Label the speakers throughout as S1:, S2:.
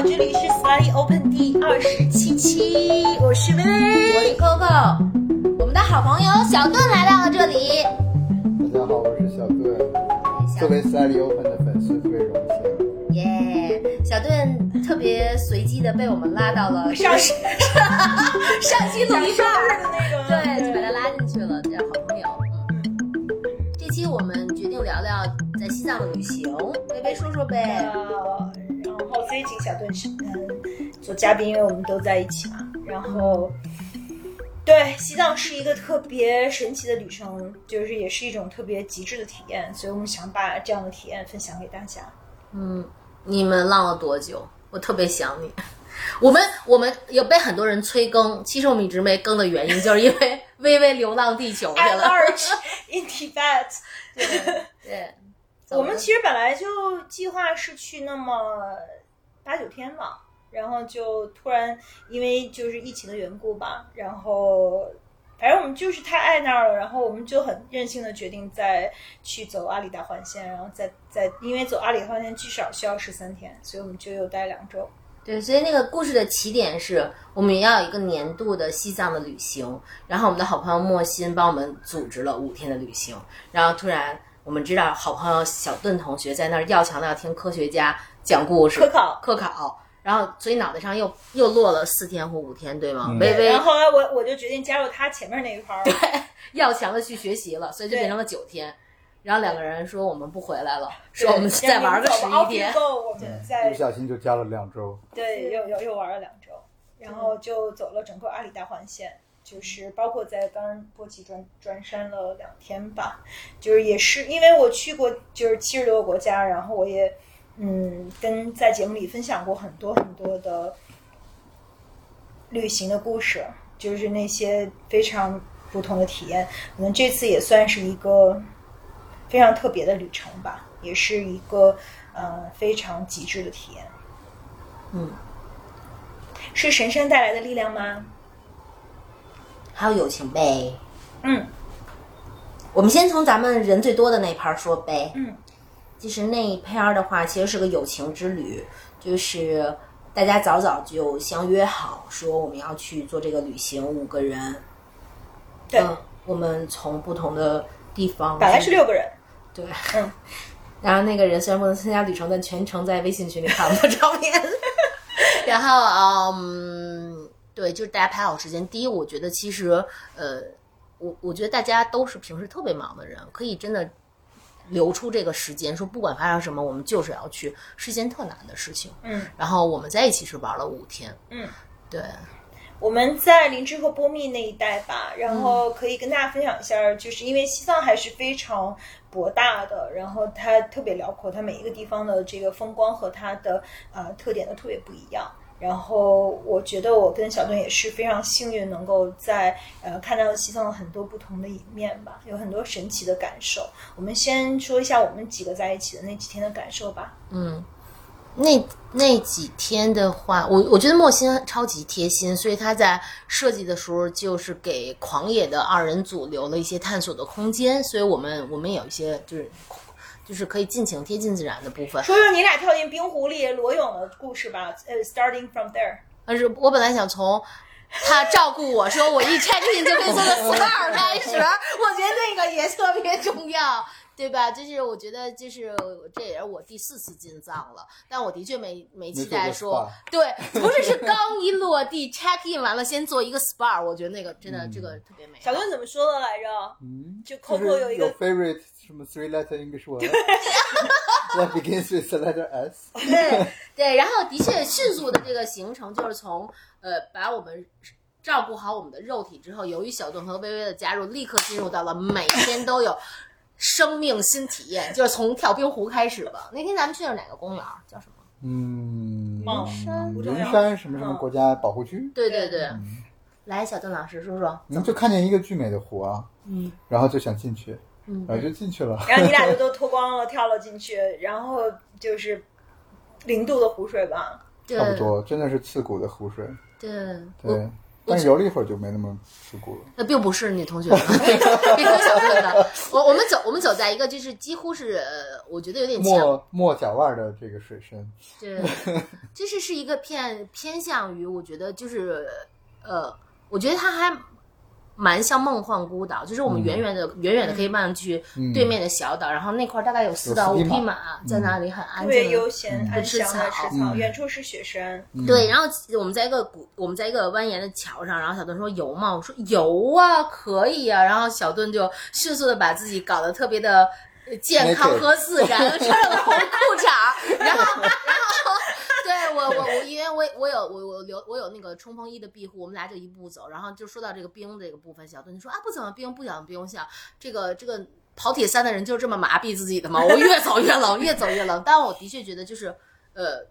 S1: 好，这里是 Study Open 第二十七期，我是薇薇，
S2: 我是 Coco，我们的好朋友小盾来到了这里。
S3: 大家好，我是小盾。作为 Study Open 的粉丝，特别荣幸。
S2: 耶，小盾特别随机的被我们拉到了
S1: 上
S2: 上上期录一半，
S1: 的那个，
S2: 对，就把他拉进去了，这好朋友。嗯，这期我们决定聊聊在西藏的旅行，薇薇说说呗。
S1: 小盾是嗯做嘉宾，因为我们都在一起嘛。然后，对，西藏是一个特别神奇的旅程，就是也是一种特别极致的体验，所以我们想把这样的体验分享给大家。
S2: 嗯，你们浪了多久？我特别想你。我们我们有被很多人催更，其实我们一直没更的原因，就是因为 微微流浪地球去了。
S1: in Tibet，
S2: 对，
S1: 我们其实本来就计划是去那么八九天嘛，然后就突然因为就是疫情的缘故吧，然后反正我们就是太爱那儿了，然后我们就很任性的决定再去走阿里大环线，然后再再因为走阿里大环线至少需要十三天，所以我们就又待两周。
S2: 对，所以那个故事的起点是我们要有一个年度的西藏的旅行，然后我们的好朋友莫欣帮我们组织了五天的旅行，然后突然我们知道好朋友小邓同学在那儿要强调听科学家讲故事、
S1: 科考
S2: 科考，然后所以脑袋上又又落了四天或五天，对吗？
S3: 嗯
S2: 微微
S1: 然后后来我我就决定加入他前面那一盘儿，
S2: 要强的去学习了，所以就变成了九天。然后两个人说我们不回来了，说我们再玩个十一天。
S1: Go，我们再
S3: 不小心就加了两周。
S1: 对，又又又玩了两周，然后就走了整个阿里大环线，就是包括在冈仁波齐转转山了两天吧，就是也是因为我去过就是七十多个国家，然后我也嗯跟在节目里分享过很多很多的旅行的故事，就是那些非常不同的体验，可能这次也算是一个非常特别的旅程吧，也是一个呃非常极致的体验。
S2: 嗯，
S1: 是神山带来的力量吗？
S2: 还有友情呗。
S1: 嗯
S2: 我们先从咱们人最多的那盘说呗。
S1: 嗯，
S2: 就是那一篇儿的话，其实是个友情之旅，就是大家早早就相约好，说我们要去做这个旅行，五个人。
S1: 对
S2: 嗯，我们从不同的地方，
S1: 本来是六个人，
S2: 对，
S1: 嗯，
S2: 然后那个人虽然不能参加旅程，但全程在微信群里看我们的照片。然后，嗯，对，就是大家排好时间。第一，我觉得其实，呃，我我觉得大家都是平时特别忙的人，可以真的留出这个时间，说不管发生什么，我们就是要去，是一件特难的事情。
S1: 嗯
S2: 然后我们在一起是玩了五天，
S1: 嗯，
S2: 对，
S1: 我们在林芝和波密那一带吧，然后可以跟大家分享一下，就是因为西藏还是非常博大的，然后它特别辽阔，它每一个地方的这个风光和它的呃特点都特别不一样。然后我觉得我跟小盾也是非常幸运，能够在呃看到西藏很多不同的一面吧，有很多神奇的感受。我们先说一下我们几个在一起的那几天的感受吧。
S2: 嗯，那那几天的话，我我觉得莫欣超级贴心，所以他在设计的时候就是给狂野的二人组留了一些探索的空间，所以我们我们有一些就是就是可以尽情贴近自然的部分。
S1: 说说你俩跳进冰湖里裸泳的故事吧。呃，starting from there。
S2: 但是我本来想从他照顾我说我一 check in 就可以做的 SPA 开始，我觉得那个也特别重要。对吧？就是我觉得，就是这也是我第四次进藏了，但我的确没没期待说，对，不是是刚一落地 check in 完了，先做一个 SPA，我觉得那个真的、
S3: 嗯
S2: 这个特别美。
S1: 小盾怎么说的来着？
S3: 嗯，
S1: 就
S3: 就
S1: Coco 有一个
S3: favorite 什么 three letter English word that begins with the letter S。
S2: 对对，然后的确迅速的这个行程就是从呃把我们照顾好我们的肉体之后，由于小盾和微微的加入，立刻进入到了每天都有生命新体验，就是从跳冰湖开始吧。那天咱们去的是哪个公园？叫什么？
S3: 嗯，
S1: 忘了
S3: 嗯
S1: 不重要
S3: 云山什么什么
S1: 嗯
S3: 国家保护区，
S2: 对对对，
S3: 嗯
S2: 来，小邓老师说说。
S3: 你们就看见一个巨美的湖啊，
S2: 嗯
S3: 然后就想进去，
S2: 嗯
S3: 然后就进去了。
S1: 然后你俩就都脱光了跳了进去，然后就是零度的湖水吧。
S3: 差不多，真的是刺骨的湖水。
S2: 对，
S3: 对，但是游了一会儿就没那么世故了。
S2: 那并不是你同学的，并不是小队的。我我们走我们走在一个就是几乎是呃，我觉得有点像，
S3: 没没脚腕的这个水深，
S2: 对，这是是一个偏偏向于我觉得就是呃，我觉得它还蛮像梦幻孤岛，就是我们远远的、远远的可以望去
S3: 嗯
S2: 对面的小岛，然后那块儿大概有四到五
S3: 匹
S2: 匹
S3: 马。
S2: 马在那里很安
S1: 特别
S2: 静的
S1: 悠闲安
S2: 吃
S1: 详的
S2: 草。
S1: 吃草，
S3: 嗯。
S1: 远处是雪山。
S2: 对，然后我们在一个古，我们在一个蜿蜒的桥上，然后小顿说游吗？我说游啊，可以啊。然后小顿就迅速的把自己搞得特别的呃健康和自然，穿上了红裤衩，然后，然后，对我我我，因为我我有我我留我有那个冲锋衣的庇护，我们俩就一步走，然后就说到这个冰这个部分，小东就说啊不怎么冰，不想冰，想这个这个跑铁三的人就是这么麻痹自己的嘛，我越走越冷，越走越冷。但我的确觉得就是呃。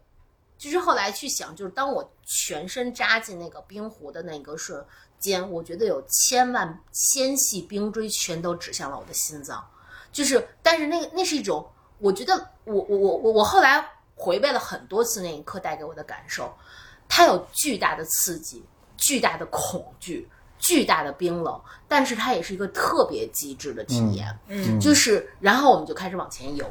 S2: 就是后来去想，就是当我全身扎进那个冰湖的那个瞬间，我觉得有千万纤细冰锥全都指向了我的心脏。就是，但是那个那是一种，我觉得我我我我我后来回味了很多次那一刻带给我的感受，它有巨大的刺激，巨大的恐惧，巨大的冰冷，但是它也是一个特别极致的体验。
S1: 嗯
S2: 就是，然后我们就开始往前游。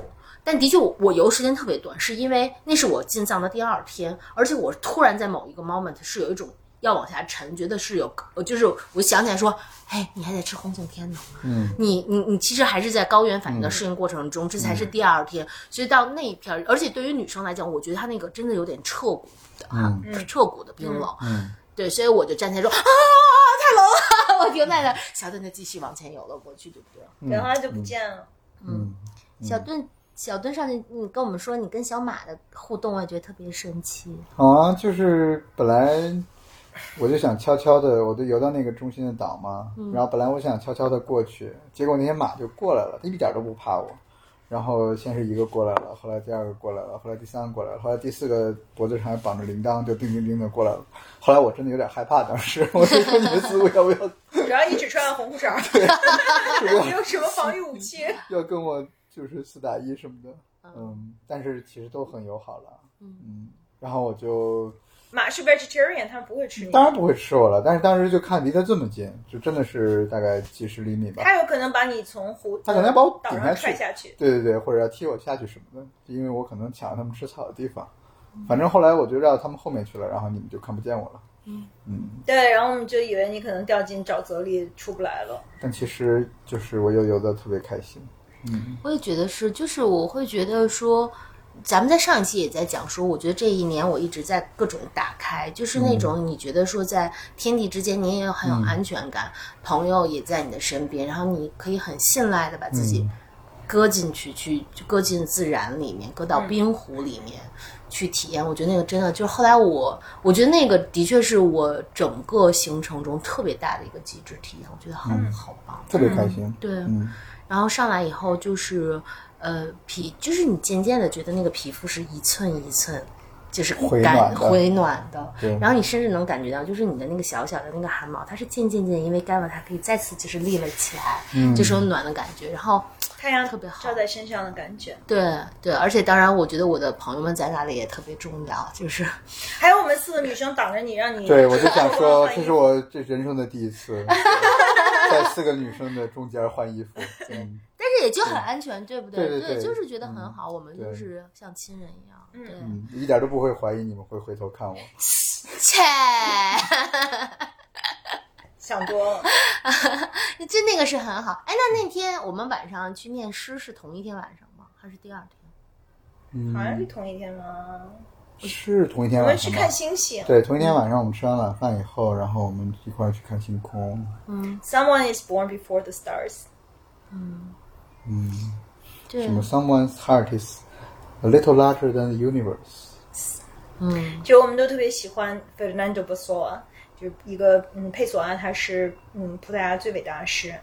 S2: 但的确我，我游时间特别短，是因为那是我进藏的第二天，而且我突然在某一个 moment 是有一种要往下沉，觉得是有，呃就是我想起来说，哎，你还在吃红景天呢，
S3: 嗯，
S2: 你你你其实还是在高原反应的适应过程中，这才是第二天，所以到那一片儿，而且对于女生来讲，我觉得她那个真的有点彻骨的哈，
S1: 嗯。
S2: 彻骨的冰冷，
S3: 嗯，
S2: 对，所以我就站起来说啊，太冷了，我停在那儿，小盾就继续往前游了过去，对不对？
S1: 然后他就不见了。
S3: 嗯，
S2: 小盾，小盾上去，你跟我们说你跟小马的互动，我觉得特别神奇。
S3: 好啊，就是本来我就想悄悄的，我就游到那个中心的岛嘛，然后本来我想悄悄的过去，结果那些马就过来了，一点都不怕我。然后先是一个过来了，后来第二个过来了，后来第三个过来了，后来第四个脖子上还绑着铃铛，就叮叮叮的过来了。后来我真的有点害怕，当时我就说你们似乎要不要
S1: 然后你只穿了红裤衩，没 有什么防御武器。
S3: 要跟我就是四打一什么的，嗯，但是其实都很友好了，嗯，然后我就
S1: 马是 vegetarian，他们不会吃你。
S3: 当然不会吃我了，但是当时就看离得这么近，就真的是大概几十厘米吧。
S1: 他有可能把你从湖，
S3: 他可能要把我顶下去
S1: 踹下去。
S3: 对对对，或者要踢我下去什么的，因为我可能抢了他们吃草的地方。反正后来我就绕到他们后面去了，然后你们就看不见我了。嗯
S1: 对，然后我们就以为你可能掉进沼泽里出不来了。
S3: 但其实就是我又游得特别开心。嗯
S2: 我也觉得是，就是我会觉得说，咱们在上一期也在讲说，我觉得这一年我一直在各种打开，就是那种你觉得说在天地之间你也很有安全感，朋友也在你的身边，然后你可以很信赖的把自己搁进去，去搁进自然里面，搁到冰湖里面。去体验，我觉得那个真的就是后来我，我觉得那个的确是我整个行程中特别大的一个极致体验，我觉得好、好棒。
S3: 特别开心。
S2: 对，
S3: 嗯。
S2: 然后上来以后就是，呃，皮就是你渐渐的觉得那个皮肤是一寸一寸，就是感
S3: 回暖的
S2: 回暖的。
S3: 对
S2: 然后你甚至能感觉到，就是你的那个小小的那个汗毛，它是渐渐渐因为干了，它可以再次就是立了起来，
S3: 嗯
S2: 就是有暖的感觉。然后
S1: 太阳
S2: 特别好
S1: 照在身上的感觉。
S2: 对对，而且当然，我觉得我的朋友们在那里也特别重要，就是
S1: 还有我们四个女生挡着你，让你
S3: 对，我就想说，这是我这人生的第一次，在四个女生的中间换衣服。嗯，
S2: 但是也就很安全，对不
S3: 对对对
S2: 就是觉得很好，我们就是像亲人一样。对，
S3: 嗯，一点都不会怀疑你们会回头看我。
S2: 切，
S1: 想多了。
S2: 就那个是很好。哎，那那天我们晚上去念诗是同一天晚上吗？还是第二天？
S1: 好像是
S3: 嗯，
S1: 同一天吗？
S3: 是同一天
S1: 我
S3: 晚上我
S1: 们去看星星。
S3: 对，同一天晚上我们吃完晚饭以后，然后我们一块儿去看星空。
S1: 嗯 Someone is born before the stars。
S3: 嗯，
S2: 嗯
S3: 什，么 Someone's heart is a little larger than the universe。
S2: 嗯
S1: 就我们都特别喜欢 Fernando Pessoa，就是一个嗯佩索阿，他是嗯葡萄牙最伟大的诗人。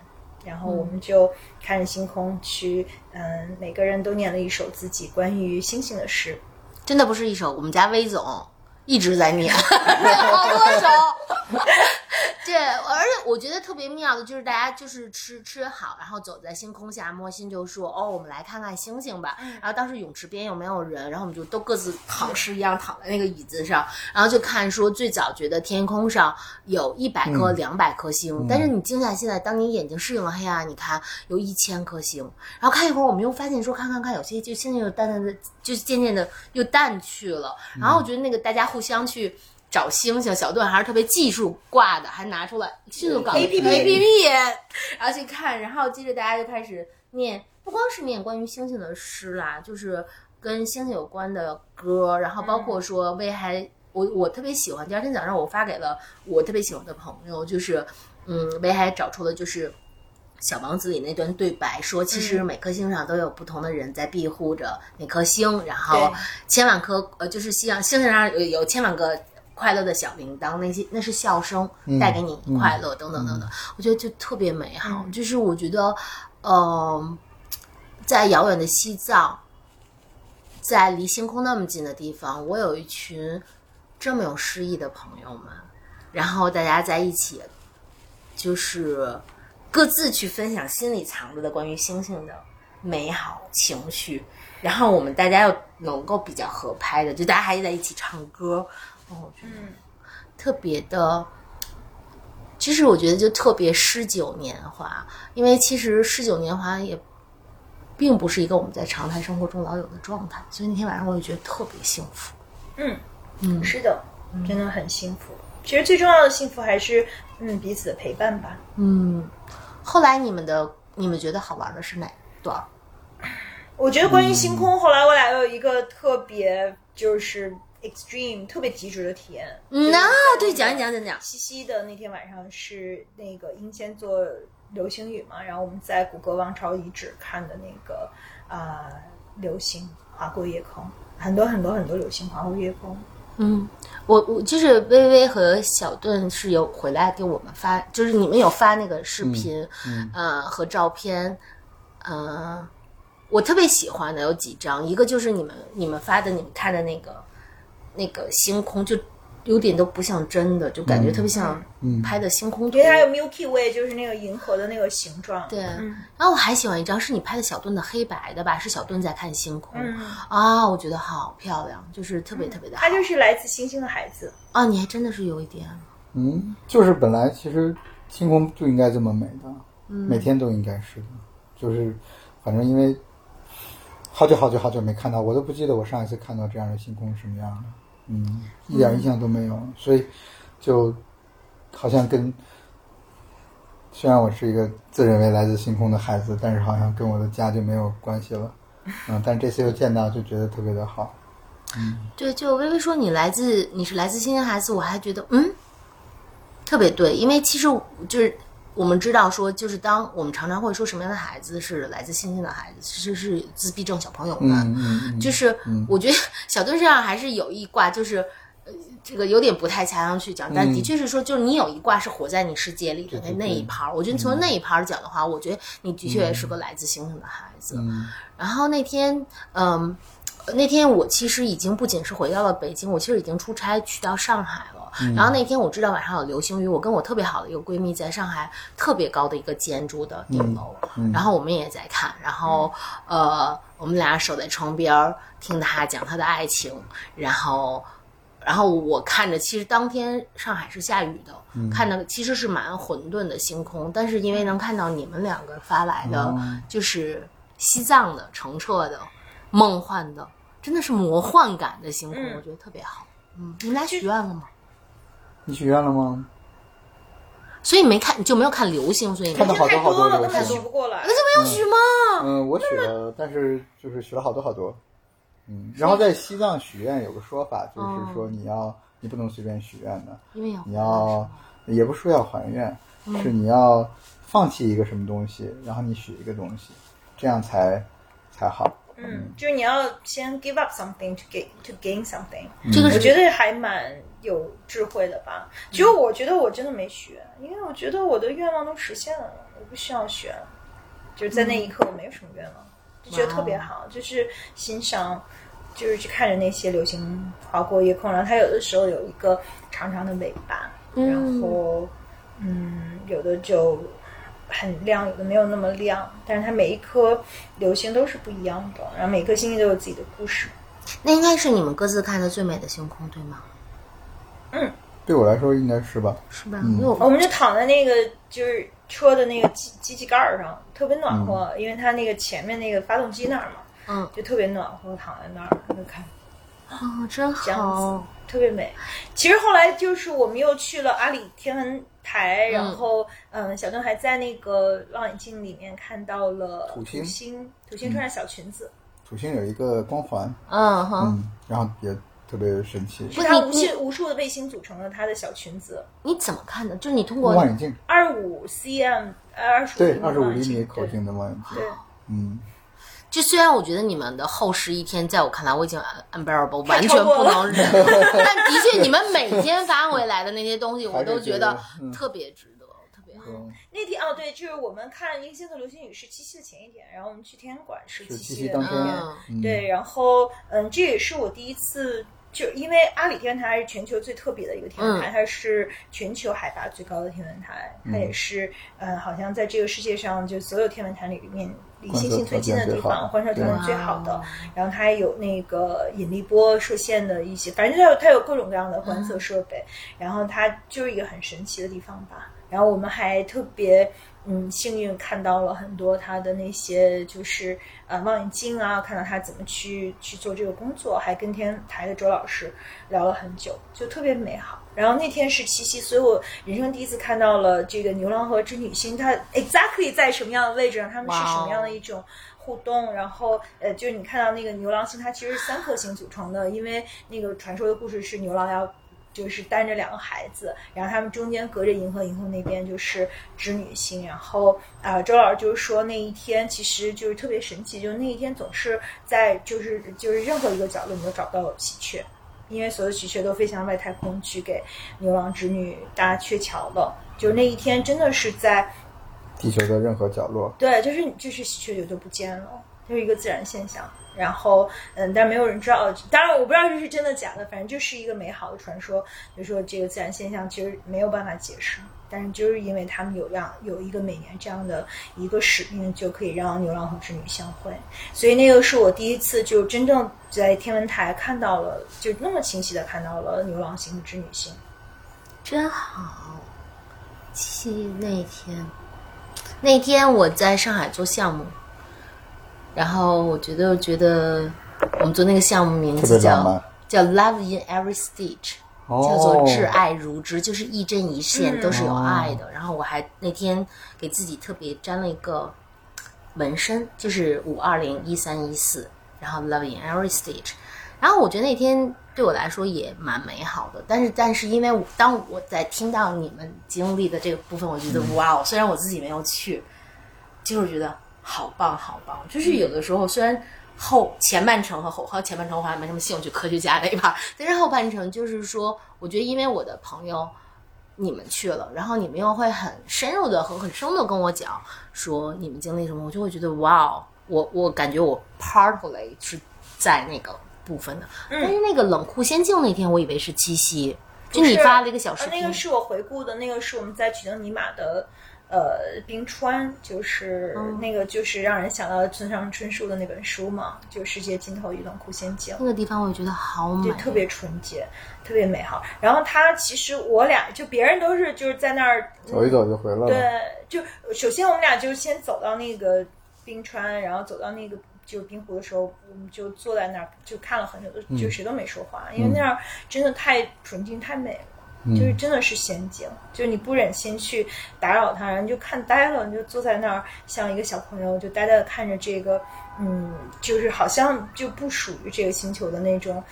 S1: 然后我们就看着星空去，嗯，每个人都念了一首自己关于星星的诗。
S2: 真的不是一首，我们家威总一直在念，念 好多首。对，而且我觉得特别妙的就是大家就是吃吃好，然后走在星空下，莫欣就说：“哦，我们来看看星星吧。然后当时泳池边又没有人，然后我们就都各自躺尸一样躺在那个椅子上，然后就看说最早觉得天空上有一百颗、两百颗星，但是你静下心来，当你眼睛适应了黑暗，你看有一千颗星，然后看一会儿，我们又发现说看看看，有些就星星又淡淡的，就渐渐的又淡去了。然后我觉得那个大家互相去。找星星，小段还是特别技术挂的，还拿出来迅速搞
S1: A P P
S2: A P P，然后去看，然后接着大家就开始念，不光是念关于星星的诗啦，就是跟星星有关的歌，然后包括说威还我我特别喜欢，第二天早上我发给了我特别喜欢的朋友，就是嗯，威还找出了就是。小王子里那段对白说，其实每颗星上都有不同的人在庇护着每颗星，然后千万颗呃，就是希望星星上有有千万个快乐的小铃铛，那些那是笑声带给你快乐，等等等等，我觉得就特别美好。就是我觉得，呃，在遥远的西藏，在离星空那么近的地方，我有一群这么有诗意的朋友们，然后大家在一起，就是各自去分享心里藏着的关于星星的美好情绪，然后我们大家又能够比较合拍的，就大家还在一起唱歌，哦，我觉得特别的。其实我觉得就特别诗酒年华，因为其实诗酒年华也并不是一个我们在常态生活中老有的状态，所以那天晚上我就觉得特别幸福。
S1: 嗯嗯，是的，真的很幸福。其实最重要的幸福还是嗯彼此的陪伴吧。
S2: 嗯，后来你们的你们觉得好玩的是哪段？
S1: 我觉得关于星空，后来我俩有一个特别就是 extreme 特别极致的体验。
S2: 嗯，
S1: 那
S2: 啊，对，讲一讲讲讲。
S1: 西西的那天晚上是那个英仙做流星雨嘛，然后我们在古格王朝遗址看的那个啊、流星划过夜空，很多很多很多流星划过夜空。
S2: 嗯，我我就是微微和小盾是有回来给我们发，就是你们有发那个视频，
S3: 嗯
S2: 呃和照片，呃，我特别喜欢的有几张，一个就是你们你们发的你们看的那个那个星空，就有点都不像真的，就感觉特别像
S3: 嗯
S2: 拍的星空图。
S1: 因为它有 Milky Way，就是那个银河的那个形状。
S2: 对，
S1: 嗯。
S2: 然后我还喜欢一张是你拍的小顿的黑白的吧，是小顿在看星空、
S1: 嗯，
S2: 啊，我觉得好漂亮，就是特别特别的好。
S1: 他就是来自星星的孩子。
S2: 啊，你还真的是有一点，
S3: 嗯，就是本来其实星空就应该这么美的，
S2: 嗯。
S3: 每天都应该是的，就是反正因为好久好久好久没看到，我都不记得我上一次看到这样的星空是什么样的，嗯，一点印象都没有，所以就好像跟虽然我是一个自认为来自星空的孩子，但是好像跟我的家就没有关系了，嗯，但这次又见到，就觉得特别的好，嗯。
S2: 对，就微微说你来自你是来自星星孩子，我还觉得嗯，特别对，因为其实就是我们知道说，就是当我们常常会说什么样的孩子是来自星星的孩子，其实是自闭症小朋友们，就是我觉得 小顿身上还是有一卦，就是呃，这个有点不太恰当去讲，但的确是说，就是你有一卦是活在你世界里的那一盘儿。我觉得从那一盘儿讲的话，我觉得你的确是个来自星星的孩子。
S3: 嗯
S2: 然后那天，嗯，那天我其实已经不仅是回到了北京，我其实已经出差去到上海了。然后那天我知道晚上有流星雨，我跟我特别好的一个闺蜜在上海特别高的一个建筑的顶楼，然后我们也在看，然后呃，我们俩守在窗边儿听他讲他的爱情，然后。然后我看着，其实当天上海是下雨的，看的其实是蛮混沌的星空，但是因为能看到你们两个发来的，
S3: 哦
S2: 就是西藏的、澄澈的、梦幻的，真的是魔幻感的星空，
S1: 嗯
S2: 我觉得特别好。嗯，你们俩许愿了吗？
S3: 你许愿了吗？
S2: 所以没看，你就没有看流星，所以你
S3: 看到好多好多
S1: 了，
S3: 流星
S1: 许不过来。
S2: 没有许吗？
S3: 嗯，我许了，但是就是许了好多好多。嗯，然后在西藏许愿有个说法，就是说你要你不能随便许愿的，
S2: 因为有
S3: 你要也不是说要还愿，
S2: 嗯
S3: 是你要放弃一个什么东西，然后你许一个东西，这样才才好。
S1: 嗯，就是你要先 give up something to gain to gain something。
S2: 这个是
S1: 我觉得还蛮有智慧的吧。只有我觉得我真的没学，因为我觉得我的愿望都实现了，我不需要许愿。就是在那一刻，我没有什么愿望，就觉得特别好，就是欣赏，就是去看着那些流星划过夜空，然后它有的时候有一个长长的尾巴，然后嗯，有的就很亮，有的没有那么亮，但是它每一颗流星都是不一样的，然后每颗星星都有自己的故事。
S2: 那应该是你们各自看的最美的星空，对吗？
S3: 对我来说应该是吧。
S2: 是吧？
S3: 嗯
S2: 我
S1: 我们就躺在那个就是车的那个机机器盖儿上，特别暖和，因为它那个前面那个发动机那儿嘛，
S2: 嗯
S1: 就特别暖和，躺在那儿就看。
S2: 哦，真
S1: 这样
S2: 好
S1: 子。特别美。其实后来就是我们又去了阿里天文台，然后嗯，小邓还在那个望远镜里面看到了
S3: 土星
S1: 星，土星穿着小裙子，
S3: 土星有一个光环，
S2: 嗯哼，
S3: 嗯，然后也特别神奇。
S2: 不
S1: 是它
S2: 你你
S1: 无数无数的卫星组成了它的小裙子，
S2: 你怎么看的？就是你通过
S3: 望远镜，
S1: 二五 cm，二十
S3: 对，二十五厘米口径的望远镜。
S1: 对，，
S3: 嗯，
S2: 就虽然我觉得你们的后十一天，在我看来我已经 unbearable，完全不能忍，但的确你们每天发回来的那些东西，我都觉得特别值得，特别好。
S3: 嗯
S1: 那天哦，对，就是我们看银星座流星雨是七夕的前一天，然后我们去天文馆是
S3: 是
S1: 七夕的
S3: 当天。
S1: 那天。
S2: 嗯
S3: 嗯。
S1: 对，然后嗯，这也是我第一次，就因为阿里天文台是全球最特别的一个天文台，
S2: 嗯
S1: 它是全球海拔最高的天文台，它也是呃，好像在这个世界上就所有天文台里面离星星最近的地方，观测条件最好的。然后它还有那个引力波射线的一些，反正它有它有各种各样的观测设备，然后它就是一个很神奇的地方吧。然后我们还特别嗯幸运看到了很多他的那些就是呃望远镜啊，看到他怎么去去做这个工作，还跟天台的周老师聊了很久，就特别美好。然后那天是七夕，所以我人生第一次看到了这个牛郎和织女星，它 exactly 在什么样的位置上，他们是什么样的一种互动。然后呃，就是你看到那个牛郎星，它其实是三颗星组成的，因为那个传说的故事是牛郎要。就是带着两个孩子，然后他们中间隔着银河，银河那边就是织女星。然后啊、周老师就是说那一天其实就是特别神奇，就是那一天总是在就是就是任何一个角落你都找不到喜鹊，因为所有喜鹊都飞向外太空去给牛郎织女搭鹊桥了。就是那一天真的是在
S3: 地球的任何角落，
S1: 对，就是就是喜鹊就就不见了，就是一个自然现象。然后，嗯，但没有人知道，当然我不知道这是真的假的，反正就是一个美好的传说，就说这个自然现象其实没有办法解释，但是就是因为他们有让有一个每年这样的一个使命，就可以让牛郎和织女相会，所以那个是我第一次就真正在天文台看到了，就那么清晰的看到了牛郎星和织女星。
S2: 真好。七那天，那天我在上海做项目，然后我觉得我觉得我们做那个项目名字叫。叫 Love in Every Stitch，
S3: 哦
S2: 叫做挚爱如织，就是一针一线
S1: 嗯
S2: 都是有爱的。然后我还那天给自己特别粘了一个纹身，就是五二零一三一四，然后 Love in Every Stitch。然后我觉得那天对我来说也蛮美好的，但是但是因为我当我在听到你们经历的这个部分，我觉得哇哦，虽然我自己没有去，就是觉得好棒好棒。就是有的时候虽然后前半程和后和前半程我还没什么兴趣，科学家那一块儿，但是后半程就是说，我觉得因为我的朋友你们去了，然后你们又会很深入的和很深的跟我讲说你们经历什么，我就会觉得哇哦，我我感觉我 partly 是在那个部分的，但是那个冷酷仙境那天，我以为是七夕，就你发了一个小视
S1: 呃，
S2: 频，
S1: 那个是我回顾的，那个是我们在曲登尼玛的呃冰川，就是、
S2: 嗯
S1: 那个就是让人想到村上春树的那本书嘛，就世界尽头与冷酷仙境。
S2: 那个地方，我觉得好美
S1: 就，特别纯洁，特别美好。然后他其实我俩就别人都是就是在那儿
S3: 走一走就回来了。
S1: 对，就首先我们俩就先走到那个冰川，然后走到那个就是冰湖的时候，我们就坐在那儿就看了很久，就谁都没说话，因为那样真的太纯净太美了。就是真的是仙境，就是你不忍心去打扰他，然后你就看呆了，你就坐在那儿像一个小朋友，就呆呆的看着这个，嗯，就是好像就不属于这个星球的那种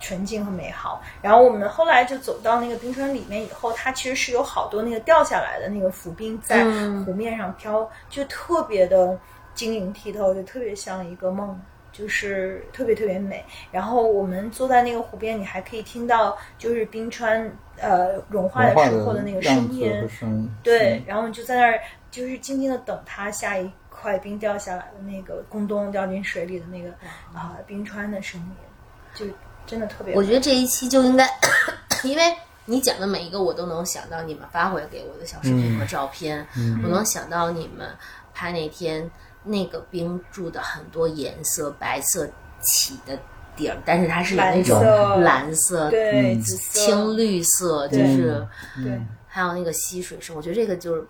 S1: 纯净和美好。然后我们后来就走到那个冰川里面以后，它其实是有好多那个掉下来的那个浮冰在
S2: 嗯
S1: 湖面上飘，就特别的晶莹剔透，就特别像一个梦。就是特别特别美，然后我们坐在那个湖边，你还可以听到就是冰川呃融化的时候的那个声音，
S3: 声，
S1: 对，然后你就在那儿就是静静的等它下一块冰掉下来的那个咕咚掉进水里的那个啊、冰川的声音，就真的特别。
S2: 我觉得这一期就应该，因为你讲的每一个，我都能想到你们发回给我的小视频和照片，我能想到你们拍那天那个冰柱的很多颜色，白色起的底儿，但是它是有那种
S1: 蓝色
S2: 蓝色、
S1: 对紫色
S2: 青绿色，就是
S1: 对
S2: 还有那个溪水声，我觉得这个就是。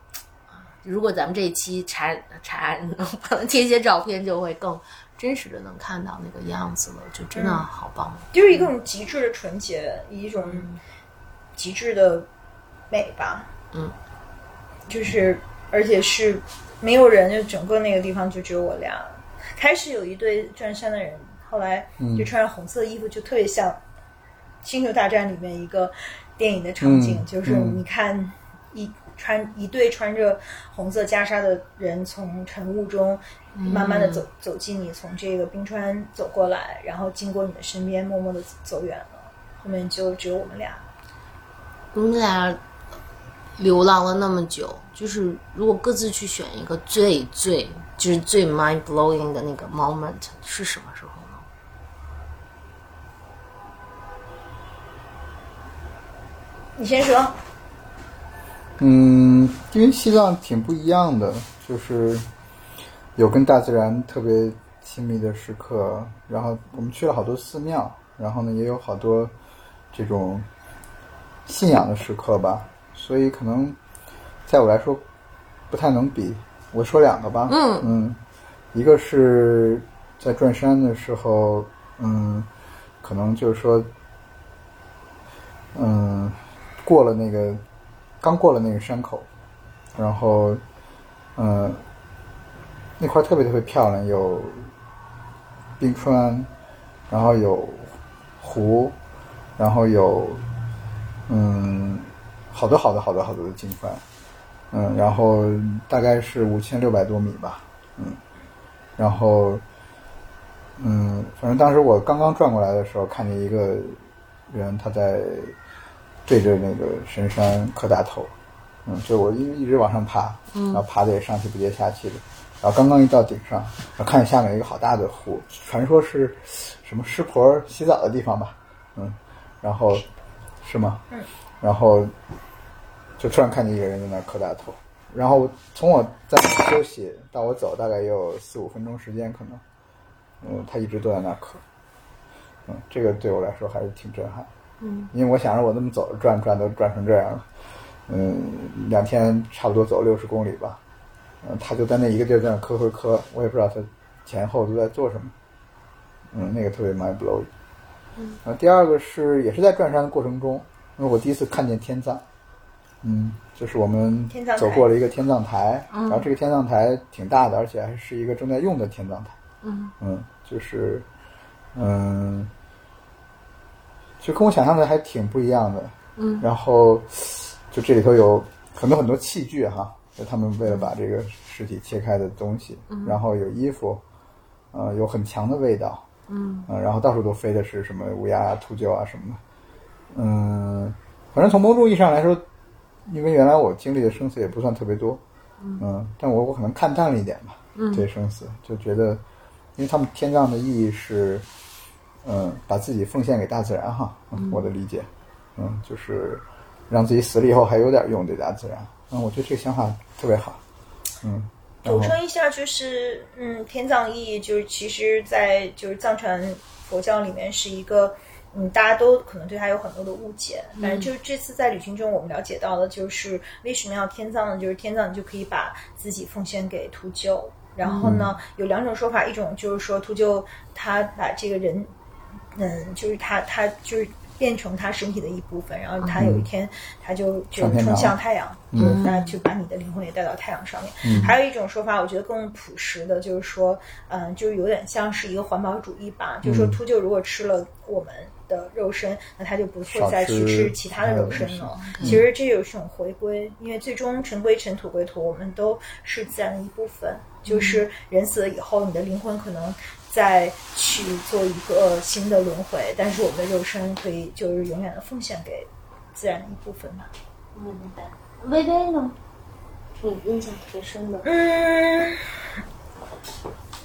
S2: 如果咱们这一期查查 能贴一些照片，就会更真实的能看到那个样子了，就真的好棒。
S1: 就是一种极致的纯洁，一种极致的美吧。
S2: 嗯，
S1: 就是而且是没有人，就整个那个地方就只有我俩。开始有一对转山的人，后来就穿上红色的衣服，就特别像《星球大战》里面一个电影的场景，
S3: 嗯
S1: 就是
S3: 嗯
S1: 你看一。穿一对穿着红色袈裟的人从晨雾中慢慢的走、走进你，从这个冰川走过来，然后经过你的身边，默默的走远了。后面就只有我们俩。
S2: 我们俩流浪了那么久，就是如果各自去选一个最最就是最 mind blowing 的那个 moment 是什么时候呢？
S1: 你先说。
S3: 嗯，因为西藏挺不一样的，就是有跟大自然特别亲密的时刻，然后我们去了好多寺庙，然后呢也有好多这种信仰的时刻吧，所以可能在我来说不太能比。我说两个吧，
S2: 嗯
S3: 嗯，一个是在转山的时候，嗯，可能就是说，嗯，过了那个。刚过了那个山口，然后，嗯、那块特别特别漂亮，有冰川，然后有湖，然后有嗯好多好多好多好多的景观，嗯，然后大概是五千六百多米吧，嗯，然后嗯，反正当时我刚刚转过来的时候，看见一个人他在。对着那个神山磕大头，嗯，就我一一直往上爬，然后爬的也上气不接下气的，然后刚刚一到顶上，然后看见下面有一个好大的湖，传说是什么湿婆洗澡的地方吧，嗯，然后是吗？
S1: 嗯，
S3: 然后就突然看见一个人在那磕大头，然后从我在那休息到我走大概也有四五分钟时间，可能，嗯，他一直都在那磕，嗯，这个对我来说还是挺震撼。
S2: 嗯，
S3: 因为我想着我这么走着转转都转成这样了，嗯，两天差不多走六十公里吧，嗯，他就在那一个地儿在那磕磕磕，我也不知道他前后都在做什么，嗯，那个特别 mind blowing。嗯，然后第二个是也是在转山的过程中，因为我第一次看见天葬，嗯，就是我们走过了一个天葬台，然后这个天葬台挺大的，而且还是一个正在用的天葬台，
S2: 嗯。
S3: 嗯，就是嗯。就跟我想象的还挺不一样的，
S2: 嗯，
S3: 然后就这里头有很多很多器具哈，就他们为了把这个尸体切开的东西，
S2: 嗯。
S3: 然后有衣服，呃，有很强的味道，
S2: 嗯。
S3: 呃，然后到处都飞的是什么乌鸦啊、秃鹫啊什么的，嗯，反正从某种意义上来说，因为原来我经历的生死也不算特别多，嗯，但我我可能看淡了一点吧，
S2: 嗯。
S3: 对生死就觉得，因为他们天葬的意义是。嗯，把自己奉献给大自然哈，嗯、我的理解，嗯，就是让自己死了以后还有点用对大自然，嗯，我觉得这个想法特别好，嗯。
S1: 补充一下，就是嗯，天葬意义就是其实，在就是藏传佛教里面是一个嗯，大家都可能对它有很多的误解，反正就是这次在旅行中我们了解到的就是为什么要天葬呢？就是天葬你就可以把自己奉献给秃鹫，然后呢、有两种说法，一种就是说秃鹫它把这个人。嗯，就是他，他就是变成他身体的一部分，然后他有一天他就就冲向太阳，就是那就把你的灵魂也带到太阳上面。还有一种说法，我觉得更朴实的，就是说，嗯，就是有点像是一个环保主义吧，就是说秃鹫如果吃了我们的肉身，那他就不会再去吃其他的肉身了。其实这有一种回归，因为最终尘归尘，土归土，我们都是自然的一部分。就是人死了以后，你的灵魂可能。再去做一个新的轮回，但是我们的肉身可以就是永远的奉献给自然的一部分吧。
S2: 明白。微微呢？你印象特别深的？
S1: 嗯，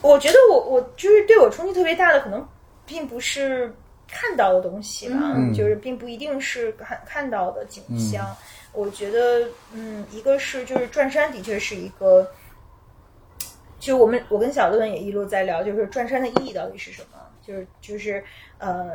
S1: 我觉得我我就是对我冲击特别大的，可能并不是看到的东西吧，
S3: 嗯
S1: 就是并不一定是看看到的景象。我觉得，嗯，一个是就是转山的确是一个，就我们我跟小论也一路在聊，就是转山的意义到底是什么？就是就是呃，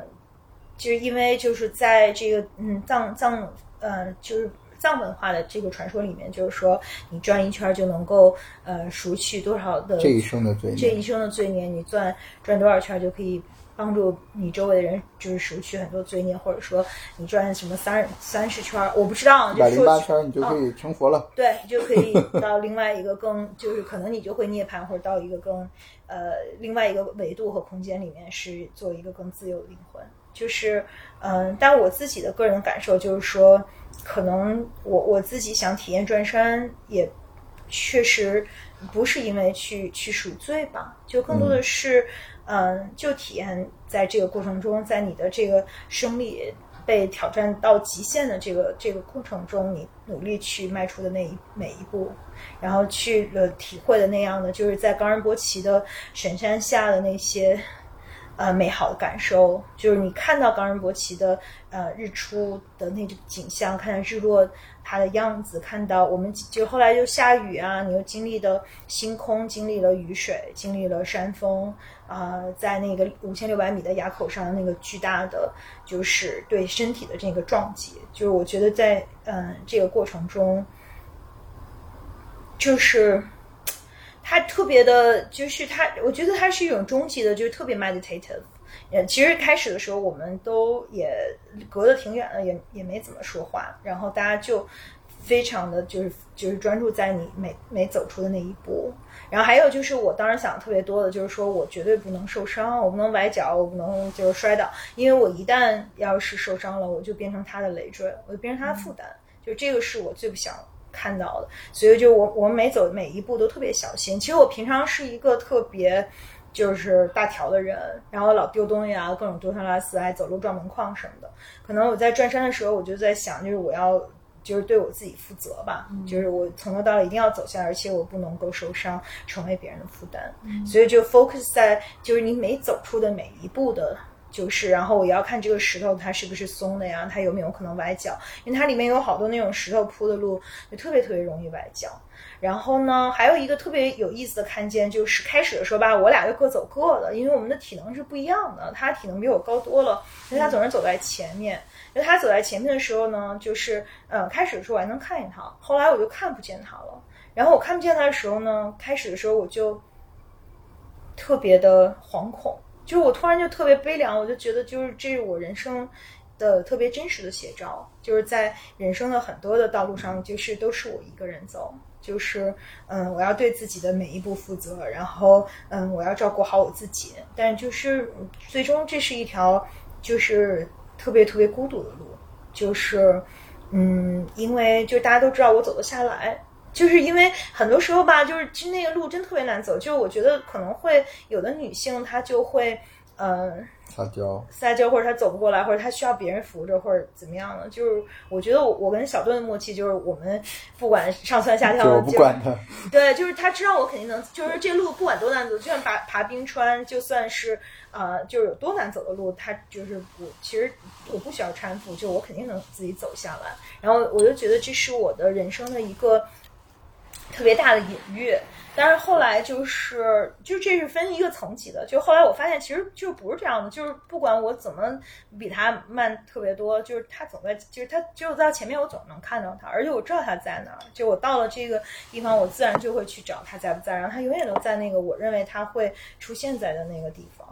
S1: 就是因为就是在这个嗯藏藏呃就是。藏文化的这个传说里面，就是说你转一圈就能够呃赎去多少的
S3: 这一生的罪孽，
S1: 这一生的罪孽，你转转多少圈就可以帮助你周围的人，就是赎去很多罪孽，或者说你转什么三三十圈，我不知道，
S3: 一百零八圈，你就可以成佛了。
S1: 对，你就可以到另外一个更，就是可能你就会涅槃，或者到一个更呃另外一个维度和空间里面，是做一个更自由的灵魂。就是嗯，但我自己的个人感受就是说，可能我我自己想体验转山，也确实不是因为去去赎罪吧，就更多的是嗯，就体验在这个过程中，在你的这个生理被挑战到极限的这个这个过程中，你努力去迈出的那一每一步，然后去了体会的那样的，就是在冈仁波齐的神山下的那些呃美好的感受，就是你看到冈仁波齐的呃日出的那种景象，看到日落它的样子，看到我们就后来就下雨啊，你又经历了星空，经历了雨水，经历了山峰。啊、在那个五千六百米的垭口上，那个巨大的就是对身体的这个撞击，就是我觉得在嗯这个过程中，就是它特别的，就是它，我觉得它是一种终极的，就是特别 meditative。呃，其实开始的时候我们都也隔得挺远的，也也没怎么说话，然后大家就非常的就是就是专注在你每每走出的那一步。然后还有就是，我当时想的特别多的，就是说我绝对不能受伤，我不能崴脚，我不能就是摔倒，因为我一旦要是受伤了，我就变成他的累赘，我就变成他的负担，就这个是我最不想看到的。所以就我我每走每一步都特别小心。其实我平常是一个特别就是大条的人，然后老丢东西啊，各种丢三落四，还走路撞门框什么的。可能我在转山的时候，我就在想，就是我要。就是对我自己负责吧，就是我从头到尾一定要走下来，而且我不能够受伤，成为别人的负担。所以就 focus 在就是你每走出的每一步的，就是然后我要看这个石头它是不是松的呀，它有没有可能崴脚，因为它里面有好多那种石头铺的路，就特别特别容易崴脚。然后呢，还有一个特别有意思的看见，就是开始的时候吧，我俩就各走各的，因为我们的体能是不一样的，他体能比我高多了，因为他总是走在前面。因为他走在前面的时候呢，就是呃，开始的时候我还能看见他，后来我就看不见他了。然后我看不见他的时候呢，开始的时候我就特别的惶恐，就是我突然就特别悲凉，我就觉得就是这是我人生的特别真实的写照，就是在人生的很多的道路上，就是都是我一个人走。就是，嗯，我要对自己的每一步负责，然后，嗯，我要照顾好我自己。但就是最终这是一条，就是特别特别孤独的路。就是，嗯，因为就大家都知道我走得下来，就是因为很多时候吧，就是其实那个路真特别难走。就我觉得可能会有的女性她就会，嗯。
S3: 撒娇，
S1: 撒娇，或者他走不过来，或者他需要别人扶着，或者怎么样的。就是我觉得我我跟小顿的默契就是我们不管上蹿下跳，
S3: 就我不管他。
S1: 对，就是他知道我肯定能，就是这路不管多难走，就算爬爬冰川，就算是呃，就是有多难走的路，他就是我其实我不需要搀扶，就我肯定能自己走下来。然后我就觉得这是我的人生的一个特别大的隐喻。但是后来就是，就这是分一个层级的。就后来我发现，其实就不是这样的。就是不管我怎么比他慢特别多，就是他总在，就是他只有在前面，我总能看到他，而且我知道他在哪儿。就我到了这个地方，我自然就会去找他在不在，然后他永远都在那个我认为他会出现在的那个地方。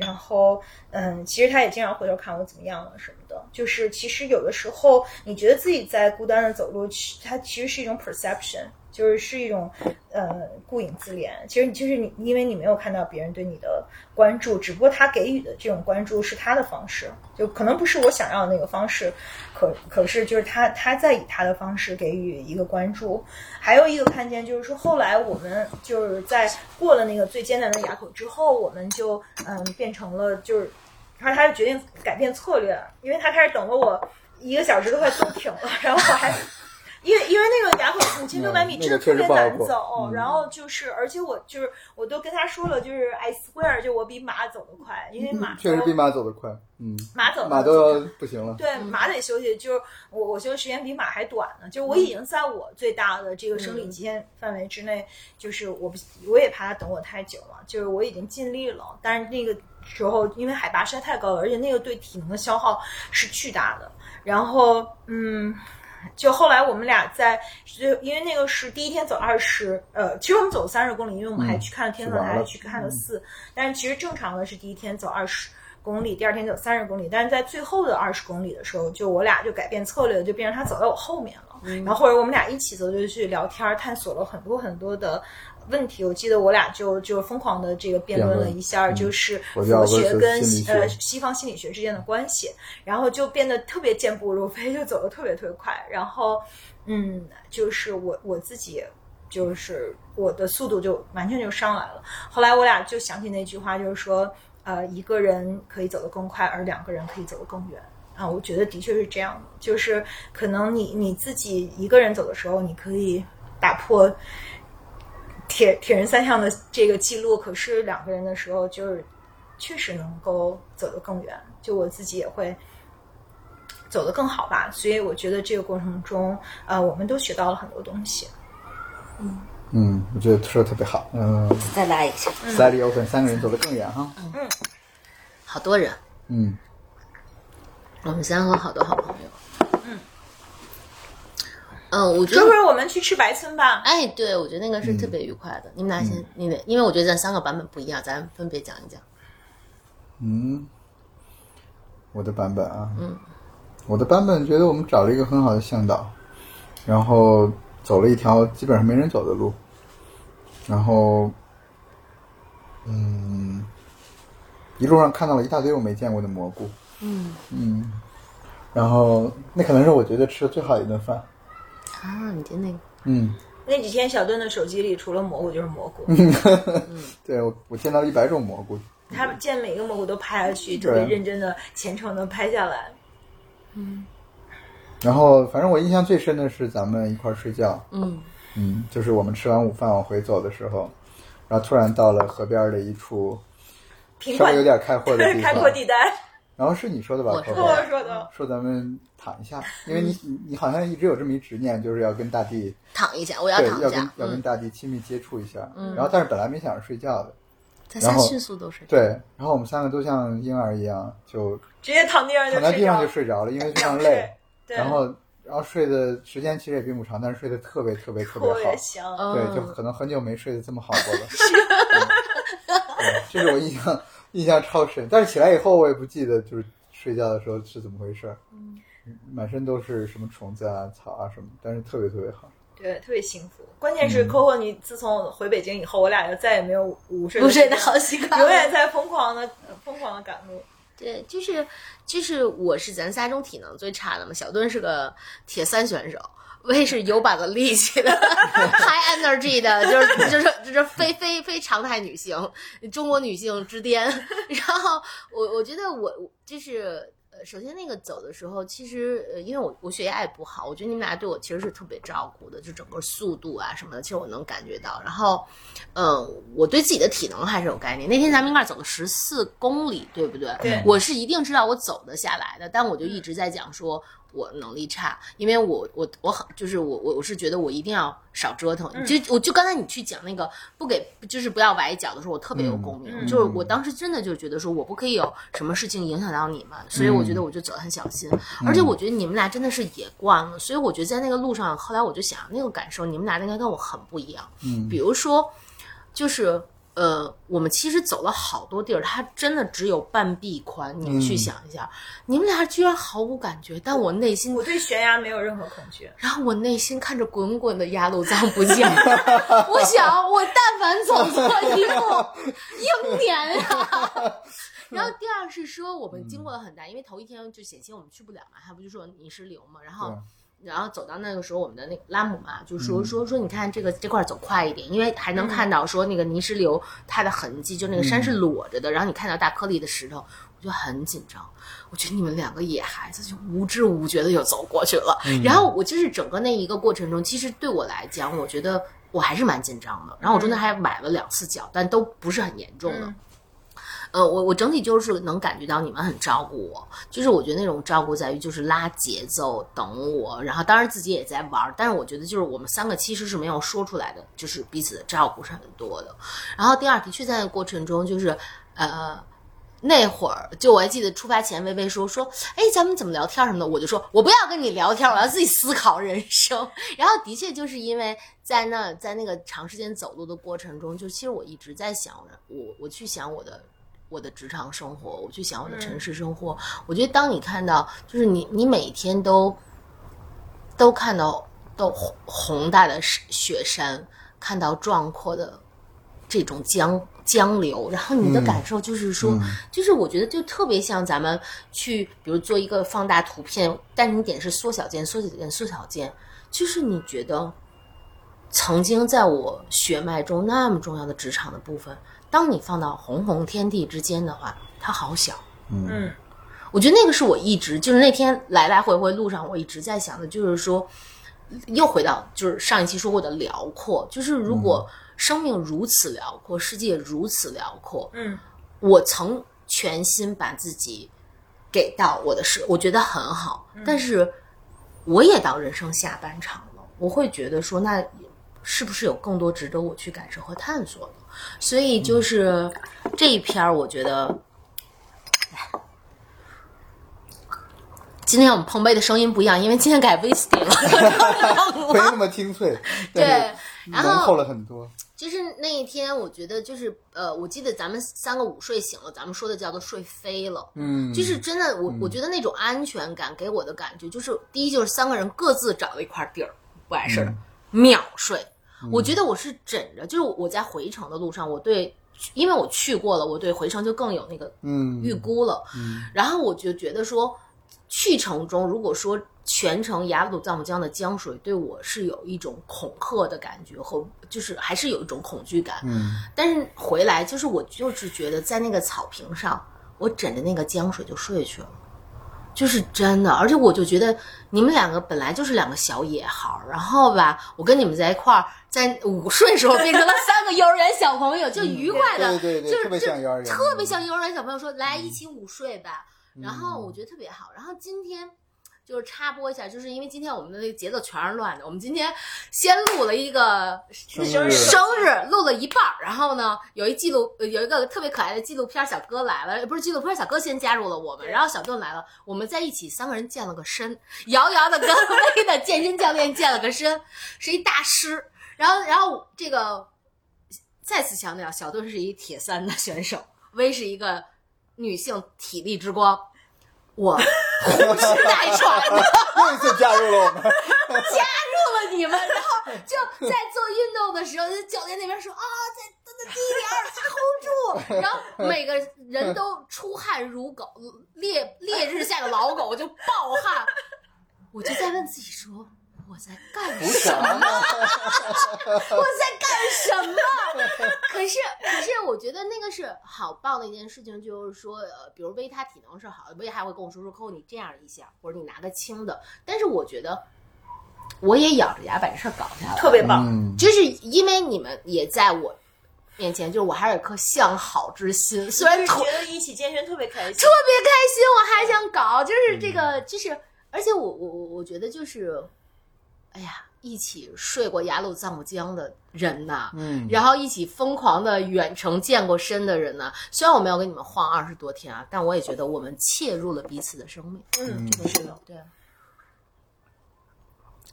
S1: 然后，嗯，其实他也经常回头看我怎么样了什么的。就是其实有的时候，你觉得自己在孤单的走路，它其实是一种 perception。就是是一种，呃，顾影自怜。其实你，就是你，因为你没有看到别人对你的关注，只不过他给予的这种关注是他的方式，就可能不是我想要的那个方式，可可是就是他他在以他的方式给予一个关注。还有一个看见就是说，后来我们就是在过了那个最艰难的垭口之后，我们就嗯变成了就是，然后他就决定改变策略，因为他开始等了我一个小时都快冻停了，然后我还。因为因为那个垭口五千六百米
S3: 嗯
S1: 真的特别难走，
S3: 嗯。
S1: 然后就是而且我就是我都跟他说了，就是 I swear 就我比马走得快，因为马
S3: 嗯确实
S1: 都
S3: 比马走得快，嗯，
S1: 马走
S3: 马都要不行了。
S1: 对，马得休息，就是我我休息时间比马还短呢，就是我已经在我最大的这个生理极限范围之内，就是我不我也怕他等我太久了，就是我已经尽力了，但是那个时候因为海拔实在太高了，而且那个对体能的消耗是巨大的，然后嗯。就后来我们俩在，就因为那个是第一天走二十，呃，其实我们走三十公里，因为我们还去看了天文台，还去看了寺，但是其实正常的是第一天走二十公里，第二天走三十公里，但是在最后的二十公里的时候，就我俩就改变策略，就变成他走在我后面了，然后或者我们俩一起走，就去聊天，探索了很多很多的。问题，我记得我俩就就疯狂的这个辩论了一下，就是
S3: 佛
S1: 学跟
S3: 心理学
S1: 呃西方心理学之间的关系，然后就变得特别健步如飞，就走得特别特别快。然后，嗯，就是我我自己，就是我的速度就完全就上来了。后来我俩就想起那句话，就是说，呃，一个人可以走得更快，而两个人可以走得更远。啊，我觉得的确是这样的，就是可能你你自己一个人走的时候，你可以打破铁铁人三项的这个记录，可是两个人的时候，就是确实能够走得更远。就我自己也会走得更好吧，所以我觉得这个过程中，呃，我们都学到了很多东西。
S3: 嗯，我觉得说的特别好。嗯
S2: 再拉一下
S3: open，三个人走得更远哈。
S2: 嗯好多人，
S3: 嗯，
S2: 我们三个好多好朋友。嗯，嗯，我觉
S1: 说
S2: 得，
S1: 说我们去吃白村吧。
S2: 哎，对，我觉得那个是特别愉快的。你们俩先，你们，因为我觉得咱三个版本不一样，咱分别讲一讲。
S3: 嗯，我的版本啊，嗯，我的版本觉得我们找了一个很好的向导，然后走了一条基本上没人走的路，然后，嗯，一路上看到了一大堆我没见过的蘑菇，
S2: 嗯
S3: 嗯，然后那可能是我觉得吃的最好一顿饭，
S2: 啊，你听那个，
S3: 嗯，
S1: 那几天小顿的手机里除了蘑菇就是蘑菇，
S3: 对我我见到一百种蘑菇，
S1: 他见每个蘑菇都拍下去，特别认真的、虔诚的拍下来。嗯。
S3: 然后反正我印象最深的是咱们一块儿睡觉，
S2: 嗯。
S3: 嗯，就是我们吃完午饭往回走的时候，然后突然到了河边的一处稍微有点开阔的地方。
S1: 开阔，地带，
S3: 然后是你说的吧？
S2: 我说
S1: 说的。
S3: 说咱们躺一下，因为你你你好像一直有这么一执念，就是要跟大地
S2: 躺一下，我要
S3: 对要跟
S2: 躺一下。嗯，
S3: 要跟大地亲密接触一下，然后但是本来没想着睡觉的，
S2: 咱仨
S3: 然后
S2: 迅速都睡。
S3: 对，然后我们三个都像婴儿一样，就
S1: 直接躺地上
S3: 躺在地上就
S1: 睡
S3: 睡着了，因为非，常累，
S1: 对，
S3: 然后然后睡的时间其实也并不长，但是睡得特别特别特别好对，就可能很久没睡得这么好过了。这是我印象印象超深。但是起来以后，我也不记得就是睡觉的时候是怎么回事儿。嗯，满身都是什么虫子啊、草啊什么，但是特别特别好。
S1: 对，特别幸福。关键是
S3: 嗯
S1: Coco，你自从回北京以后，我俩就再也没有午睡
S2: 午睡的好习惯，
S1: 永远在疯狂的疯狂的赶路。
S2: 对，就是就是我是咱仨中体能最差的嘛，小盾是个铁三选手。魏是有把子力气的，high energy 的，就是就是就是非非非常态女性，中国女性之巅。然后我我觉得我我就是呃，首先那个走的时候，其实呃，因为我我血压也不好，我觉得你们俩对我其实是特别照顾的，就整个速度啊什么的，其实我能感觉到。然后，嗯，我对自己的体能还是有概念。那天咱们应该是走了十四公里，对不对？
S1: 对
S2: 我是一定知道我走得下来的，但我就一直在讲说。我能力差，因为我我我很就是我我我是觉得我一定要少折腾，就我就刚才你去讲那个不给就是不要崴脚的时候，我特别有共鸣，
S1: 嗯。
S2: 就是我当时真的就觉得说我不可以有什么事情影响到你们，所以我觉得我就走得很小心，而且我觉得你们俩真的是也惯了，所以我觉得在那个路上，后来我就想那个感受，你们俩应该跟我很不一样，
S3: 嗯。
S2: 比如说就是。呃，我们其实走了好多地儿，它真的只有半臂宽。你们去
S3: 嗯
S2: 想一下，你们俩居然毫无感觉，但我内心
S1: 我对悬崖没有任何恐惧。
S2: 然后我内心看着滚滚的鸭绿江不降，我想我但凡走错一步，英年啊。然后第二是说，我们经过了很大，因为头一天就险些我们去不了嘛，他不就说泥石流嘛，然后
S3: 对
S2: 然后走到那个时候，我们的那拉姆嘛，就说说说，你看这个这块走快一点，因为还能看到说那个泥石流它的痕迹，就那个山是裸着的，然后你看到大颗粒的石头，我就很紧张。我觉得你们两个野孩子就无知无觉的就走过去了，然后我就是整个那一个过程中，其实对我来讲，我觉得我还是蛮紧张的。然后我中间还崴了两次脚，但都不是很严重的。呃，我我整体就是能感觉到你们很照顾我，就是我觉得那种照顾在于就是拉节奏等我，然后当然自己也在玩，但是我觉得就是我们三个其实是没有说出来的，就是彼此的照顾是很多的。然后第二，的确在那过程中就是呃。那会儿，就我还记得出发前，微微说说，哎，咱们怎么聊天什么的，我就说我不要跟你聊天，我要自己思考人生。然后的确就是因为在那在那个长时间走路的过程中，就其实我一直在想着，我我去想我的我的职场生活，我去想我的城市生活。我觉得当你看到，就是你你每天都都看到都宏宏大的雪山，看到壮阔的这种江。江流，然后你的感受就是说，就是我觉得就特别像咱们去，比如做一个放大图片，但是你点是缩小键，缩小键，缩小键，就是你觉得曾经在我血脉中那么重要的职场的部分，当你放到红红天地之间的话，它好小。
S1: 嗯，
S2: 我觉得那个是我一直就是那天来来回回路上我一直在想的，就是说，又回到就是上一期说过的辽阔，就是如果。生命如此辽阔，世界如此辽阔。
S1: 嗯，
S2: 我曾全心把自己给到我的事，我觉得很好。但是，我也到人生下半场了，我会觉得说，那是不是有更多值得我去感受和探索的？所以，就是这一篇，我觉得，今天我们碰杯的声音不一样，因为今天改 whisky 了，
S3: 没那么清脆，
S2: 对，然后
S3: 浓厚了很多。
S2: 就是那一天，我觉得就是呃，我记得咱们三个午睡醒了，咱们说的叫做睡飞了。
S3: 嗯，
S2: 就是真的，我我觉得那种安全感给我的感觉，就是第一就是三个人各自找了一块地儿，不碍事儿，秒睡。我觉得我是枕着，就是我在回程的路上，我对，因为我去过了，我对回程就更有那个
S3: 嗯
S2: 预估了。
S3: 嗯，
S2: 然后我就觉得说，去程中如果说。全程雅鲁藏布江的江水对我是有一种恐吓的感觉和就是还是有一种恐惧感。
S3: 嗯，
S2: 但是回来就是我就是觉得在那个草坪上，我枕着那个江水就睡去了，就是真的。而且我就觉得你们两个本来就是两个小野孩儿，然后吧，我跟你们在一块儿，在午睡时候变成了三个幼儿园小朋友，就愉快的，
S3: 对对对，
S2: 就是
S3: 特别像幼儿园，
S2: 特别像幼儿园小朋友说来一起午睡吧。然后我觉得特别好。然后今天。就是插播一下，就是因为今天我们的那个节奏全是乱的。我们今天先录了一个
S3: 生日，
S2: 生日录了一半儿，然后呢，有一记录，有一个特别可爱的纪录片小哥来了，不是纪录片小哥先加入了我们，然后小盾来了，我们在一起三个人健了个身，遥遥的跟 威的健身教练健了个身，是一大师。然后，然后这个再次强调，小盾是一铁三的选手，威是一个女性体力之光。我 呼吸带喘的，
S3: 又一次加入了我们，
S2: 加入了你们，然后就在做运动的时候，教练那边说啊，再再低点儿，hold 住，然后每个人都出汗如狗，烈烈日下的老狗就暴汗，我就在问自己说。我在干什么？我 在干什么？可是，可是，我觉得那个是好棒的一件事情，就是说，呃，比如威他体能是好的，威还会跟我说说，扣你这样一下，或者你拿个轻的。但是我觉得，我也咬着牙把这事儿搞下来，
S1: 特别棒。
S2: 就是因为你们也在我面前，就是我还是有颗向好之心。虽然
S1: 觉得一起健身特别开心，特
S2: 别开心，我还想搞，就是这个，就是，而且我我我我觉得就是。哎呀，一起睡过雅鲁藏布江的人呐，
S3: 嗯，
S2: 然后一起疯狂的远程健过身的人呢。虽然我没有跟你们晃二十多天啊，但我也觉得我们切入了彼此的生命。
S1: 嗯，
S2: 这个是有对。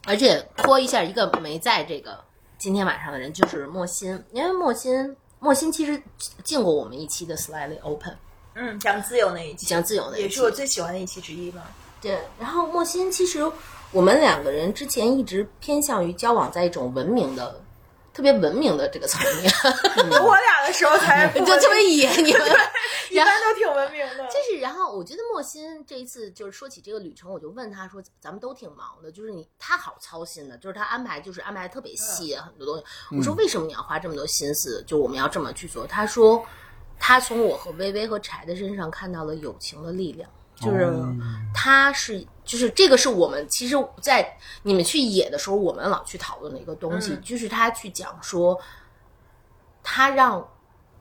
S2: 而且拖一下一个没在这个今天晚上的人，就是莫欣，因为莫欣莫欣其实进过我们一期的 Slightly Open，
S1: 嗯，讲自由那一期，
S2: 讲自由那一期
S1: 也是我最喜欢的一期之一嘛。
S2: 对，然后莫欣其实。我们两个人之前一直偏向于交往在一种文明的特别文明的这个层面，
S1: 有 我俩的时候才不
S2: 就特别野，你们。
S1: 一般都挺文明的。
S2: 就是，然后我觉得莫欣这一次就是说起这个旅程，我就问他说：“咱们都挺忙的，就是你他好操心的，就是他安排就是安排的特别细，很多东西。我说为什么你要花这么多心思？就我们要这么去做？他说他从我和薇薇和柴的身上看到了友情的力量，就是他是就是这个是我们其实，在你们去野的时候，我们老去讨论的一个东西，就是他去讲说，他让。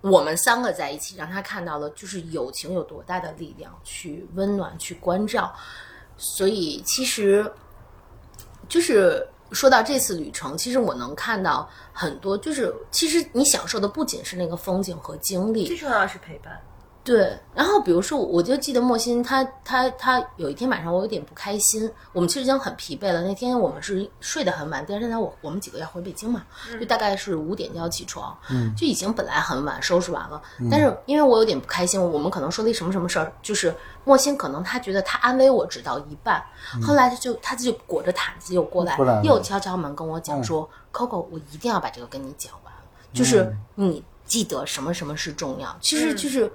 S2: 我们三个在一起，让他看到了就是友情有多大的力量，去温暖，去关照。所以其实，就是说到这次旅程，其实我能看到很多，就是其实你享受的不仅是那个风景和经历，
S1: 最重要的是陪伴。
S2: 对，然后比如说，我就记得莫欣，他他他有一天晚上，我有点不开心。我们其实已经很疲惫了。那天我们是睡得很晚，第二天我我们几个要回北京嘛，就大概是五点就要起床，
S3: 嗯，
S2: 就已经本来很晚收拾完了。但是因为我有点不开心，我们可能说了一什么什么事儿，就是莫欣可能他觉得他安慰我只到一半，后来他就他就裹着毯子又过来，又敲敲门跟我讲说，Coco，我一定要把这个跟你讲完，就是你记得什么什么是重要，其实就是。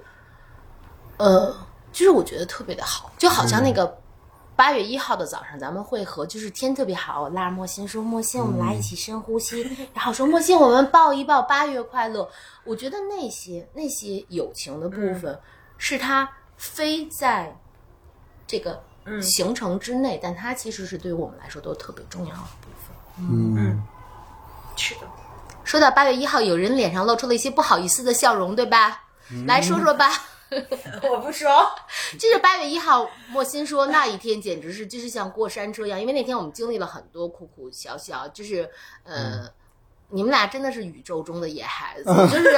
S2: 呃，就是我觉得特别的好，就好像那个八月一号的早上咱们会合，就是天特别好，拉着莫欣说：“莫欣，我们来一起深呼吸。”然后说：“莫欣，我们抱一抱，八月快乐。”我觉得那些那些友情的部分，是他非在这个行程之内，但它其实是对于我们来说都特别重要的部分。
S3: 嗯，
S1: 是的。
S2: 说到八月一号，有人脸上露出了一些不好意思的笑容，对吧？来说说吧。
S1: 我不说，
S2: 就是八月一号，莫欣说那一天简直是就是像过山车一样，因为那天我们经历了很多苦苦小小，就是呃，你们俩真的是宇宙中的野孩子，就是。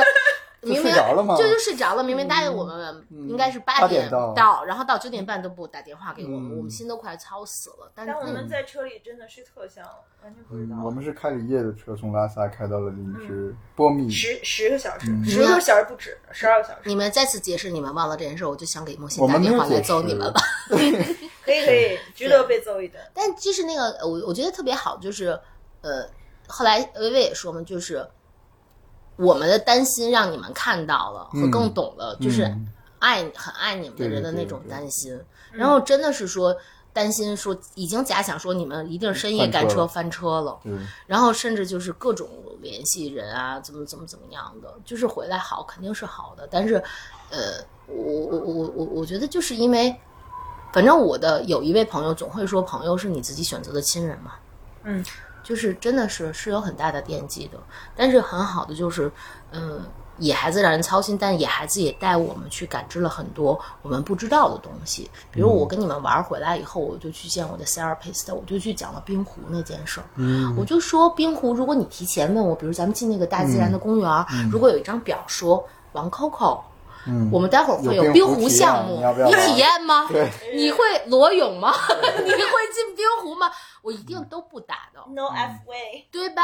S2: 明明就就睡着了，明明答应我们应该是八点到，然后到九点半都不打电话给我们，我们心都快操死了。但
S1: 我们在车里真的睡特香，完全不知道。
S3: 我们是开了一夜的车，从拉萨开到了林芝波密，
S1: 十十个小时，十个小时不止，十二个小时。
S2: 你们再次解释，你们忘了这件事，我就想给莫欣打电话来揍你们了。
S1: 可以可以，值得被揍一顿。
S2: 但其实那个，我我觉得特别好，就是呃，后来薇薇也说嘛，就是。我们的担心让你们看到了和更懂了，就是爱很爱你们的人的那种担心。然后真的是说担心说已经假想说你们一定深夜赶车翻车了，然后甚至就是各种联系人啊，怎么怎么怎么样的，就是回来好肯定是好的。但是，呃，我我我我我觉得就是因为，反正我的有一位朋友总会说，朋友是你自己选择的亲人嘛，
S1: 嗯。
S2: 就是真的是是有很大的惦记的，但是很好的就是，嗯，野孩子让人操心，但野孩子也带我们去感知了很多我们不知道的东西。比如我跟你们玩回来以后，我就去见我的 therapist，我就去讲了冰湖那件事儿。
S3: 嗯，
S2: 我就说冰湖，如果你提前问我，比如咱们进那个大自然的公园，如果有一张表说王 Coco。
S3: 嗯，
S2: 我们待会儿会
S3: 有
S2: 冰湖项目，
S3: 你
S2: 体验吗？
S3: 对，
S2: 你会裸泳吗？你会进冰湖吗？我一定都不打的
S1: ，No F way，
S2: 对吧？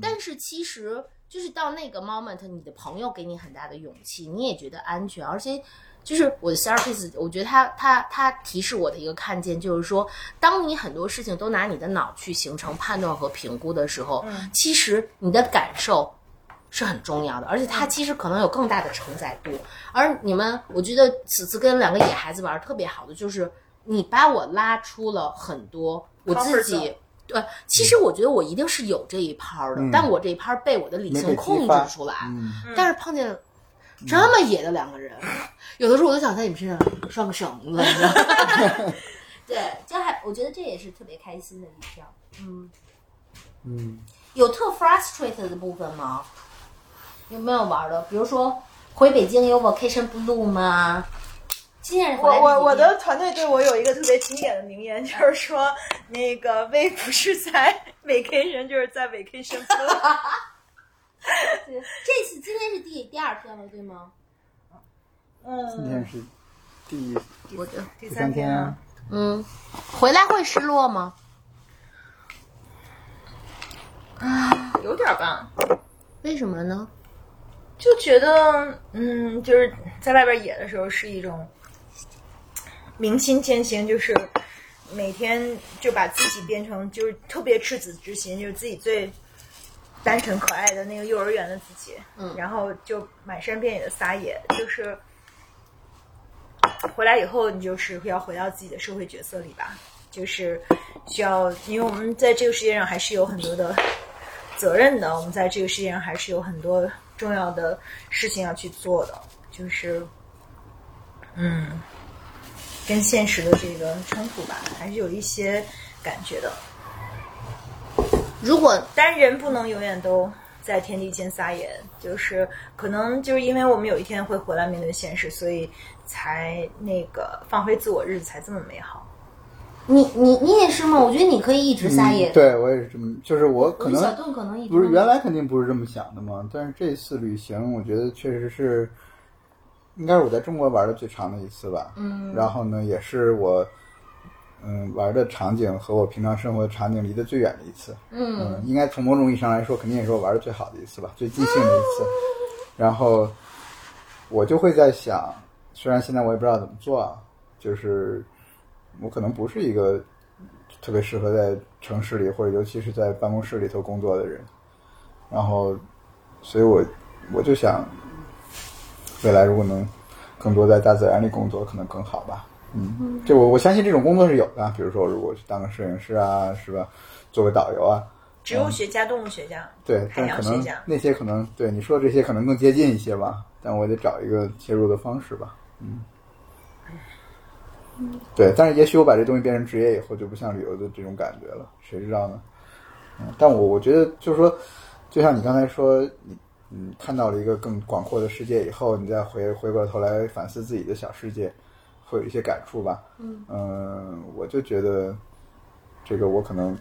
S2: 但是其实就是到那个 moment，你的朋友给你很大的勇气，你也觉得安全，而且就是我的 therapist，我觉得他他他提示我的一个看见，就是说，当你很多事情都拿你的脑去形成判断和评估的时候，其实你的感受。是很重要的，而且它其实可能有更大的承载度。而你们，我觉得此次跟两个野孩子玩特别好的，就是你把我拉出了很多我自己。对，其实我觉得我一定是有这一拍的，但我这一拍被我的理性控制出来。但是碰见这么野的两个人，有的时候我都想在你们身上拴个绳子，你知道吗？对，就还我觉得这也是特别开心的一票。
S3: 嗯嗯，
S2: 有特 frustrated 的部分吗？有没有玩的？比如说回北京有 vacation blue 吗？
S1: 我我我的团队对我有一个特别经典的名言，就是说那个 V 不是在 vacation，就是在 vacation blue。
S2: 这次今天是第第二天了，对吗？
S1: 嗯。
S3: 今天是第
S2: 我的
S1: 第三
S3: 天
S1: 啊。
S2: 嗯，回来会失落吗？
S1: 啊，有点吧。
S2: 为什么呢？
S1: 就觉得，嗯，就是在外边野的时候是一种明心见性，就是每天就把自己变成就是特别赤子之心，就是自己最单纯可爱的那个幼儿园的自己，
S2: 嗯。
S1: 然后就满山遍野的撒野，就是回来以后，你就是要回到自己的社会角色里吧，就是需要，因为我们在这个世界上还是有很多的责任的，我们在这个世界上还是有很多重要的事情要去做的，就是，嗯，跟现实的这个冲突吧，还是有一些感觉的。
S2: 如果
S1: 单人不能永远都在天地间撒野，就是可能就是因为我们有一天会回来面对现实，所以才那个放飞自我，日子才这么美好。
S2: 你你你也是吗？我觉得你可以一直撒野。
S3: 嗯，对我也是这么，就是我
S2: 我
S3: 可能
S2: 小邓可能一直
S3: 不是原来肯定不是这么想的嘛，但是这次旅行，我觉得确实是，应该是我在中国玩的最长的一次吧。嗯，然后呢，也是我，嗯，玩的场景和我平常生活的场景离得最远的一次。嗯，应该从某种意义上来说，肯定也是我玩的最好的一次吧，最尽兴的一次。然后我就会在想，虽然现在我也不知道怎么做啊，就是我可能不是一个特别适合在城市里或者尤其是在办公室里头工作的人，然后，所以我我就想，未来如果能更多在大自然里工作，可能更好吧。嗯，就我我相信这种工作是有的，比如说如果去当个摄影师啊，是吧？做个导游啊，
S1: 植物学家、动物学家，
S3: 对，
S1: 海
S3: 但可能
S1: 洋学家，
S3: 那些可能对你说的这些可能更接近一些吧，但我得找一个切入的方式吧。嗯，对，但是也许我把这东西变成职业以后，就不像旅游的这种感觉了，谁知道呢？嗯，但我我觉得就是说，就像你刚才说，你嗯看到了一个更广阔的世界以后，你再回回过头来反思自己的小世界，会有一些感触吧。嗯我就觉得这个我可能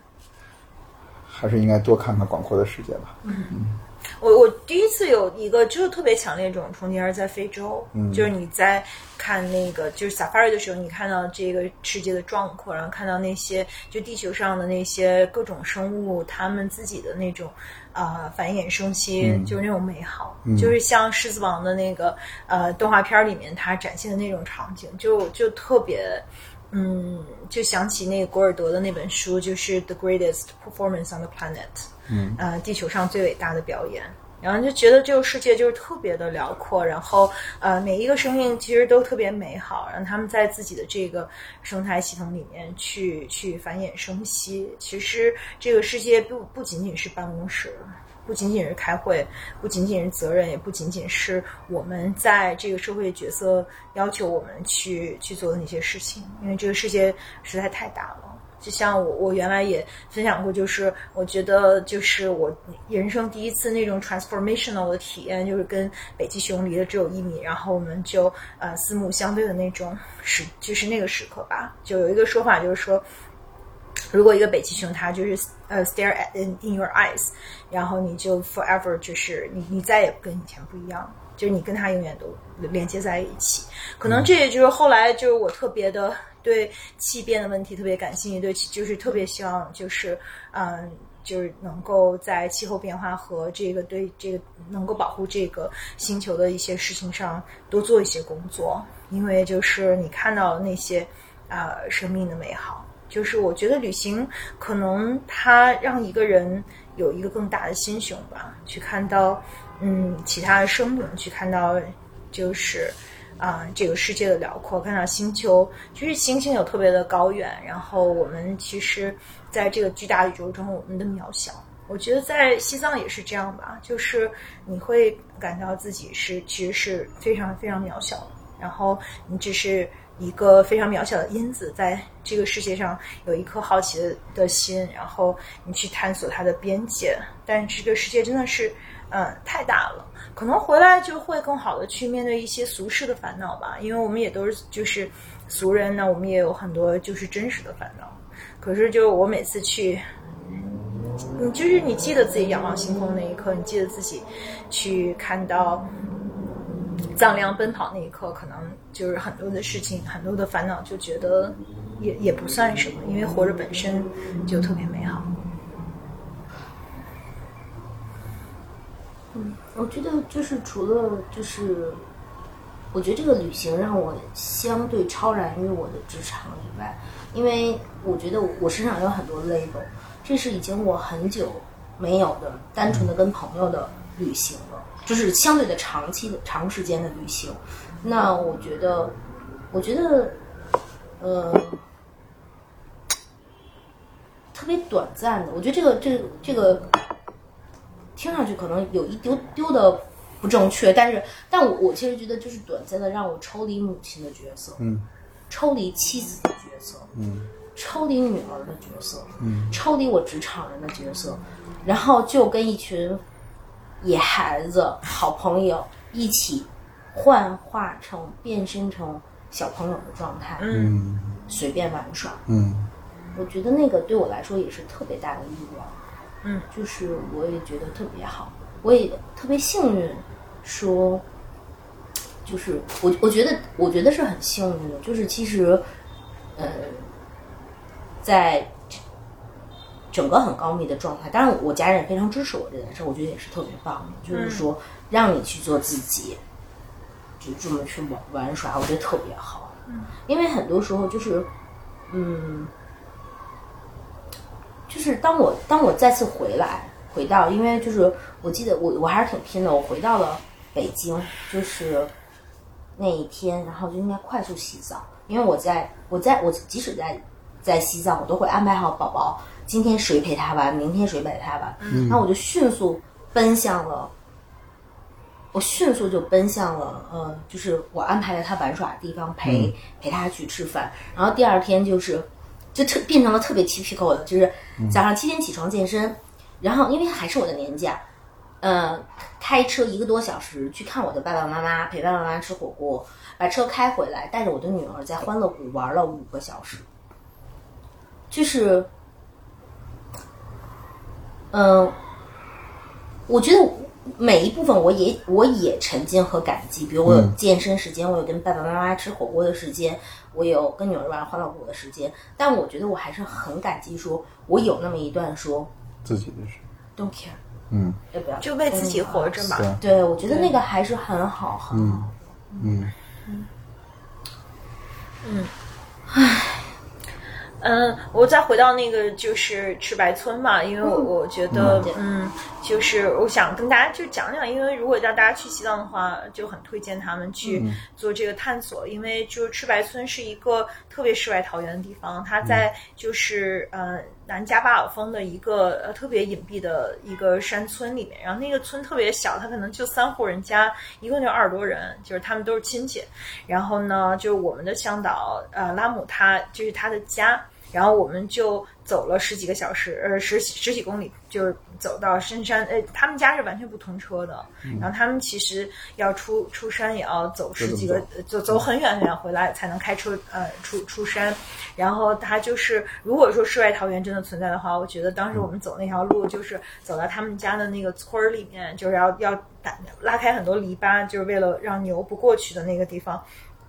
S3: 还是应该多看看广阔的世界吧。
S1: 嗯我我第一次有一个就是特别强烈这种冲击，而是在非洲，
S3: 嗯
S1: 就是你在看那个就是 safari 的时候，你看到这个世界的壮阔，然后看到那些就地球上的那些各种生物，他们自己的那种啊、呃繁衍生息，
S3: 嗯
S1: 就是那种美好，就是像《狮子王》的那个呃动画片里面它展现的那种场景，就就特别。嗯，就想起那个古尔德的那本书，就是《The Greatest Performance on the Planet》，嗯，呃，地球上最伟大的表演。然后就觉得这个世界就是特别的辽阔，然后呃，每一个生命其实都特别美好，让他们在自己的这个生态系统里面去去繁衍生息。其实这个世界不不仅仅是办公室，不仅仅是开会，不仅仅是责任，也不仅仅是我们在这个社会角色要求我们去去做的那些事情，因为这个世界实在太大了。就像我我原来也分享过，就是我觉得就是我人生第一次那种 transformational 的体验，就是跟北极熊离得只有一米，然后我们就呃四目相对的那种时，就是那个时刻吧。就有一个说法，就是说。如果一个北极熊它就是呃 stare at in in your eyes，然后你就 forever 就是你你再也跟以前不一样，就是你跟它永远都连接在一起。可能这也就是后来就是我特别的对气变的问题特别感兴趣，对就是特别希望就是嗯。就是能够在气候变化和这个对这个能够保护这个星球的一些事情上多做一些工作，因为就是你看到那些啊、生命的美好，就是我觉得旅行可能它让一个人有一个更大的心胸吧，去看到嗯其他的生命，去看到就是啊、这个世界的辽阔，看到星球，其实星星有特别的高远，然后我们其实在这个巨大宇宙中我们的渺小。我觉得在西藏也是这样吧，就是你会感到自己是其实是非常非常渺小，然后你只是一个非常渺小的因子，在这个世界上有一颗好奇的的心，然后你去探索它的边界。但这个世界真的是，嗯，太大了，可能回来就会更好的去面对一些俗世的烦恼吧，因为我们也都是就是俗人呢，我们也有很多就是真实的烦恼。可是就我每次去。你就是你记得自己仰望星空那一刻，你记得自己去看到藏羚奔跑那一刻，可能就是很多的事情，很多的烦恼，就觉得也也不算什么，因为活着本身就特别美好。
S2: 我觉得就是除了就是，我觉得这个旅行让我相对超然于我的职场以外，因为我觉得我身上有很多 label，这是已经我很久没有的单纯的跟朋友的旅行了，就是相对的长期的长时间的旅行。那我觉得，我觉得，呃，特别短暂的。我觉得这个这这个听上去可能有一丢丢的不正确，但是，但我我其实觉得就是短暂的让我抽离母亲的角色，
S3: 嗯。
S2: 抽离妻子的角色，
S3: 嗯。
S2: 抽离女儿的角色，
S3: 嗯。
S2: 抽离我职场人的角色，然后就跟一群野孩子、好朋友一起幻化成、变身成小朋友的状态，
S3: 嗯。
S2: 随便玩耍。
S3: 嗯。
S2: 我觉得那个对我来说也是特别大的意外，
S1: 嗯，
S2: 就是我也觉得特别好，我也特别幸运，说，就是我我觉得我觉得是很幸运的，就是其实，呃，在整个很高密的状态，当然我家人也非常支持我这件事，我觉得也是特别棒的，就是说让你去做自己，就这么去玩玩耍，我觉得特别好。嗯，因为很多时候就是，嗯。就是当我当我再次回来，回到，因为就是我记得我我还是挺拼的，我回到了北京，就是那一天，然后就应该快速洗澡，因为我在我在我即使在在西藏，我都会安排好宝宝今天谁陪他玩，明天谁陪他玩，然后我就迅速奔向了。我迅速就奔向了，呃，就是我安排了他玩耍的地方，陪、陪他去吃饭。然后第二天就是，就特变成了特别 typical 的，就是早上七点起床健身，然后因为还是我的年假，呃，开车一个多小时去看我的爸爸妈妈，陪爸爸妈妈吃火锅，把车开回来，带着我的女儿在欢乐谷玩了五个小时，就是，嗯、我觉得每一部分我也我也沉浸和感激，比如我有健身时间，我有跟爸爸妈妈吃火锅的时间，我有跟女儿玩欢乐谷的时间，但我觉得我还是很感激，说我有那么一段说
S3: 自己的事
S2: ，don't care，
S3: 嗯。
S2: 要不要？
S1: 就为自己活着嘛。
S3: 对，
S2: 对，我觉得那个还是很好，很好。
S3: 嗯。
S1: 嗯，我再回到那个就是赤白村嘛，因为我我觉得
S2: 嗯，
S1: 嗯，就是我想跟大家就讲讲，因为如果让大家去西藏的话，就很推荐他们去做这个探索，因为就是赤白村是一个特别世外桃源的地方，它在就是呃南迦巴尔峰的一个呃特别隐蔽的一个山村里面，然后那个村特别小，它可能就三户人家，一共就二十多人，就是他们都是亲戚，然后呢，就是我们的向导呃拉姆他就是他的家。然后我们就走了十几个小时，呃，十十几公里，就是走到深山。呃，他们家是完全不通车的，然后他们其实要出出山也要走十几个，走走很远很远回来才能开车呃出出山。然后他就是，如果说世外桃源真的存在的话，我觉得当时我们走那条路就是走到他们家的那个村儿里面，就是要要打拉开很多篱笆，就是为了让牛不过去的那个地方，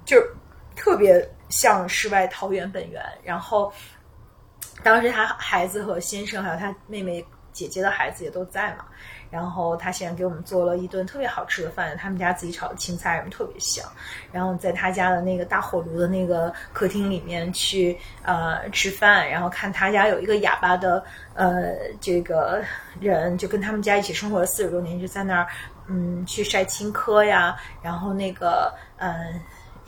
S1: 就特别像世外桃源本源。然后当时他孩子和先生还有他妹妹姐姐的孩子也都在嘛。然后他现在给我们做了一顿特别好吃的饭，他们家自己炒的青菜什么特别香。然后在他家的那个大火炉的那个客厅里面去呃吃饭，然后看他家有一个哑巴的呃这个人，就跟他们家一起生活了四十多年，就在那儿嗯去晒青稞呀，然后那个嗯。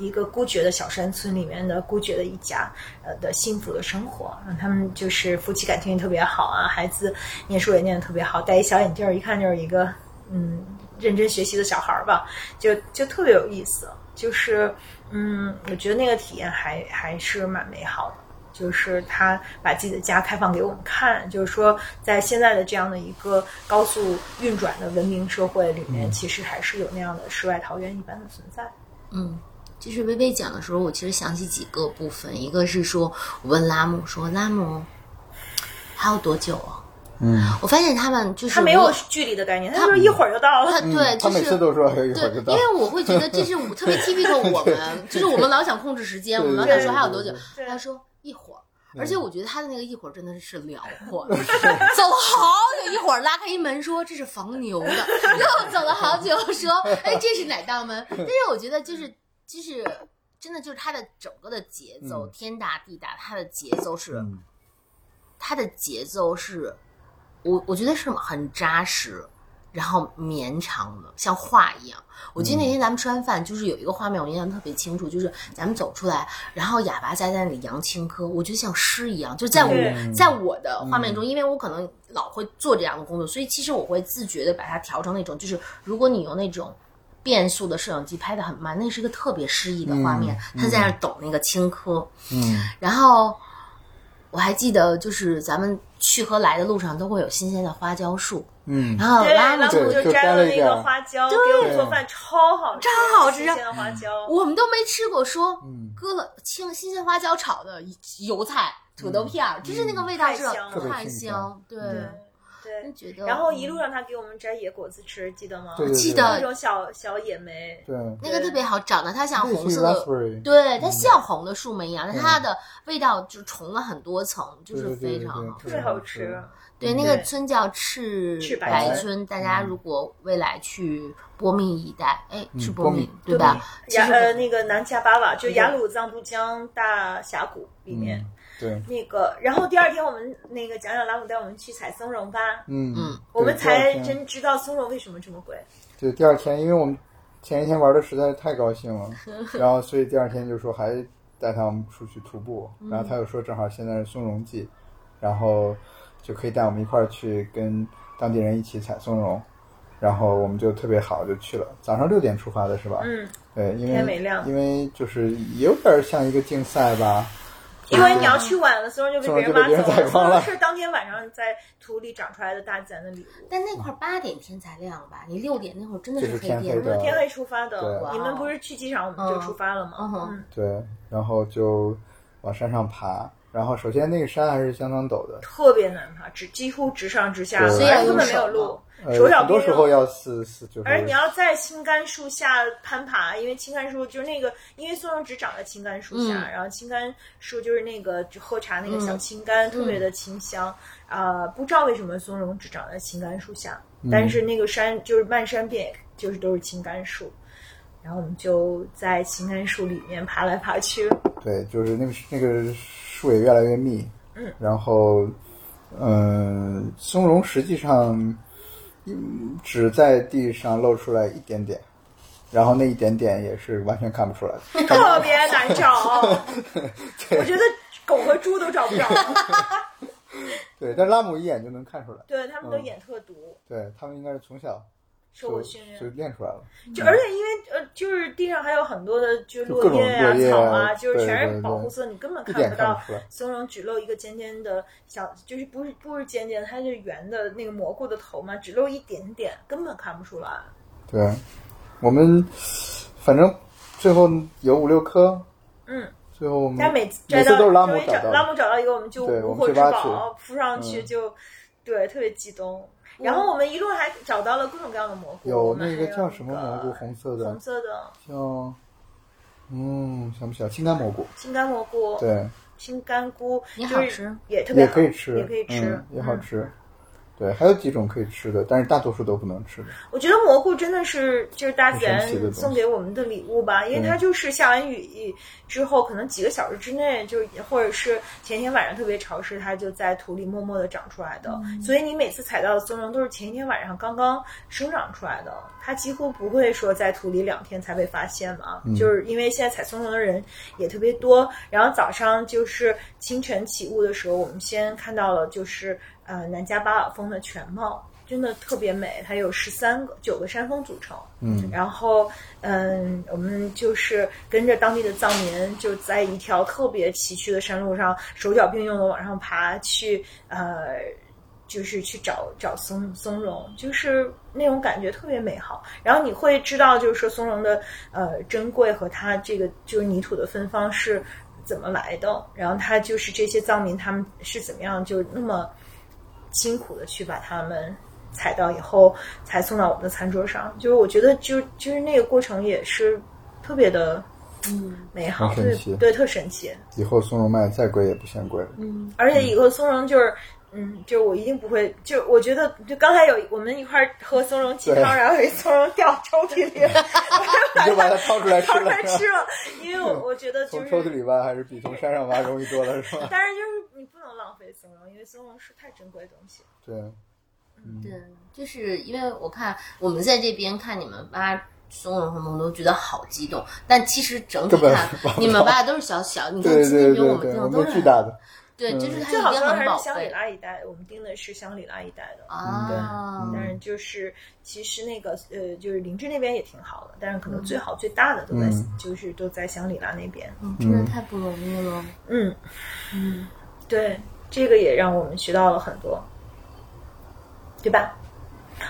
S1: 一个孤绝的小山村里面的孤绝的一家，呃的幸福的生活，嗯他们就是夫妻感情也特别好啊，孩子念书也念得特别好，戴一小眼镜儿，一看就是一个嗯认真学习的小孩儿吧，就就特别有意思，就是嗯，我觉得那个体验还还是蛮美好的。就是他把自己的家开放给我们看，就是说，在现在的这样的一个高速运转的文明社会里面，其实还是有那样的世外桃源一般的存在。
S2: 嗯，就是微微讲的时候，我其实想起几个部分，一个是说，我问拉姆说，拉姆还有多久啊？
S3: 嗯，
S2: 我发现他们就是
S1: 他没有距离的概念，他说一会儿就到了。
S2: 他对，
S3: 他
S2: 就是
S3: 每次都说一会
S2: 对
S3: 儿就，到
S2: 因，为我会觉得这是我特别 typical 我们，就是我们老想控制时间，我们老想说还有多久，
S1: 对
S2: 他说一会儿。而且我觉得他的那个一会儿真的是辽阔，走了好久，一会儿拉开一门说这是防牛的，又走了好久说哎这是哪道门？但是我觉得就是就是真的就是他的整个的节奏、天大地大，他的节奏是、
S3: 嗯
S2: 他的节奏是我我觉得是很扎实，然后绵长的，像画一样。我记得那天咱们吃完饭，就是有一个画面我印象特别清楚，就是咱们走出来，然后哑巴在在那里扬青稞，我觉得像诗一样。就在我在我的画面中，因为我可能老会做这样的工作，所以其实我会自觉的把它调成那种，就是如果你用那种。变速的摄影机拍的很慢，那是一个特别诗意的画面。他在那儿抖那个青稞，
S3: 嗯，
S2: 然后我还记得，就是咱们去和来的路上都会有新鲜的花椒树，
S3: 嗯，
S2: 然后
S1: 对，
S2: 拉姆
S3: 对就
S1: 摘
S3: 摘了
S1: 那个花椒给我们做饭，超好吃，
S2: 超好吃
S1: 新鲜的花椒。
S2: 我们都没吃过说
S3: 嗯
S2: 搁了青新鲜花椒炒的油菜、土豆片儿，就是那个味道是
S1: 太香了
S3: 特香
S2: 香，对，
S1: 对。
S2: 觉得。
S1: 然后一路上他给我们摘野果子吃，记得吗？
S3: 对对
S2: 记得
S1: 那种小小野莓，
S3: 对，
S2: 那个特别好，长得它像红色的，对，它像红的树莓一样，但它的味道就重了很多层，就是非常好
S1: 特别好吃。
S2: 对，那个村叫赤
S1: 赤白村
S2: 白村，大家如果未来去波密一带，哎，是波密对吧？
S1: 雅呃那个南迦巴瓦，就雅鲁藏布江大峡谷里面。
S3: 对，
S1: 那个，然后第二天我们那个讲讲拉姆带我们去采松茸吧，
S3: 嗯。
S2: 嗯，
S1: 我们才真知道松茸为什么这么贵。
S3: 对，第二天，因为我们前一天玩的实在是太高兴了，然后所以第二天就说还带他们出去徒步，然后他又说正好现在是松茸季，然后就可以带我们一块儿去跟当地人一起采松茸，然后我们就特别好就去了，早上六点出发的是吧？
S1: 嗯，
S3: 对，因为
S1: 天没亮。
S3: 因为就是有点像一个竞赛吧，
S1: 因为你要去晚了，松茸就被别人挖走了。是当天晚上在土里长出来的大自然的礼物。
S2: 但那块儿八点天才亮吧？你六点那会儿真的
S3: 是
S2: 黑天
S3: 天黑的
S1: 天黑出发的，你们不是去机场我们就出发了吗？
S2: 嗯
S3: 对，然后就往山上爬，然后首先那个山还是相当陡的，
S1: 特别难爬，直几乎直上直下，
S3: 对所以
S1: 根本没有
S2: 用手
S1: 脚
S3: 很多
S1: 并用。
S3: 时候要四四就是，
S1: 而你要在青柑树下攀爬，因为青柑树就是那个，因为松茸只长在青柑树下，
S2: 嗯
S1: 然后青柑树就是那个就喝茶那个小青柑，特别的清香。啊、不知道为什么松茸只长在青柑树下，但是那个山就是漫山遍野，就是都是青柑树。然后我们就在青柑树里面爬来爬去，
S3: 对，就是那个那个树也越来越密，
S1: 嗯，
S3: 然后嗯，松茸实际上嗯只在地上露出来一点点，然后那一点点也是完全看不出来的，
S1: 特别难找。我觉得狗和猪都找不着，
S3: 对，但拉姆一眼就能看出来，
S1: 对他们都
S3: 嗯。
S1: 眼特毒，
S3: 对他们应该是从小就
S1: 受过训练
S3: 就
S1: 练。
S3: 练出来了，
S1: 就而且因为呃，就是地上还有很多的就
S3: 是
S1: 落叶啊、草啊，就是全是保护色，你根本看不到。松茸只露一个尖尖的小，就是不是不是尖尖的，它是圆的那个蘑菇的头嘛，只露一点点，根本看不出来。
S3: 对，我们反正最后有五六颗，
S1: 嗯，
S3: 最后我们
S1: 但每次摘到
S3: 每次都是拉姆找到，
S1: 拉姆找到一个，我们就无获至宝，扑上去
S3: 嗯
S1: 就，对，特别激动。然后我们一路还找到了各种各样的蘑菇，
S3: 有那个叫什么蘑菇，红色的
S1: 红，色的
S3: 叫嗯想不起来，青干蘑菇，
S1: 青干蘑菇，
S3: 对，
S1: 青干菇，就是
S2: 也好吃
S1: 也特别好
S3: 也可以吃，
S1: 也可以吃
S3: 嗯，也好
S1: 嗯
S3: 吃。对，还有几种可以吃的，但是大多数都不能吃的。
S1: 我觉得蘑菇真的是就是大自然送给我们的礼物吧，因为它就是下完雨之后，可能几个小时之内，就或者是前一天晚上特别潮湿，它就在土里默默的长出来的。所以你每次采到的松茸都是前一天晚上刚刚生长出来的，它几乎不会说在土里两天才被发现嘛。就是因为现在采松茸的人也特别多，然后早上就是清晨起雾的时候，我们先看到了就是呃南迦巴瓦峰的全貌。真的特别美，它有十三个九个山峰组成，
S3: 嗯，
S1: 然后嗯，我们就是跟着当地的藏民，就在一条特别崎岖的山路上，手脚并用的往上爬去，呃，就是去找找松松茸，就是那种感觉特别美好。然后你会知道，就是说松茸的呃珍贵和它这个就是泥土的芬芳是怎么来的，然后它就是这些藏民他们是怎么样就那么辛苦的去把它们。采到以后才送到我们的餐桌上，就是我觉得就就是那个过程也是特别的
S2: 嗯
S1: 美好，对对，特神奇。
S3: 以后松茸卖再贵也不嫌贵了。
S2: 嗯，
S1: 而且以后松茸就是，嗯，就是我一定不会，就我觉得，就刚才有我们一块儿喝松茸鸡汤，然后有一松茸掉抽屉里，
S3: 我就把它掏出来吃
S1: 掏出
S3: 了，
S1: 来吃了，因为我我觉得就
S3: 从抽屉，里挖还是比从山上挖容易多了，是吧？
S1: 但是就是你不松茸，因为松茸是太珍贵的东西。
S3: 对，
S2: 对，就是因为我看我们在这边看你们挖松茸什么，我都觉得好激动。但其实整体看 你们
S3: 到
S2: 挖的都是小小，你看
S3: 对
S2: 今天比我们订的都是
S3: 巨大的，
S2: 对，
S3: 嗯。
S2: 就是它
S1: 最好还是香里
S2: 贝
S1: 拉一带，我们订的是香里拉一带的。
S2: 啊。
S3: 对。
S1: 但是就是其实那个呃，就是林芝那边也挺好的，但是可能最好最大的都在、
S3: 嗯。
S1: 就是都在香里拉那边。
S2: 嗯真的太不容易了。
S1: 嗯，
S2: 嗯，
S1: 对，这个也让我们学到了很多，对吧？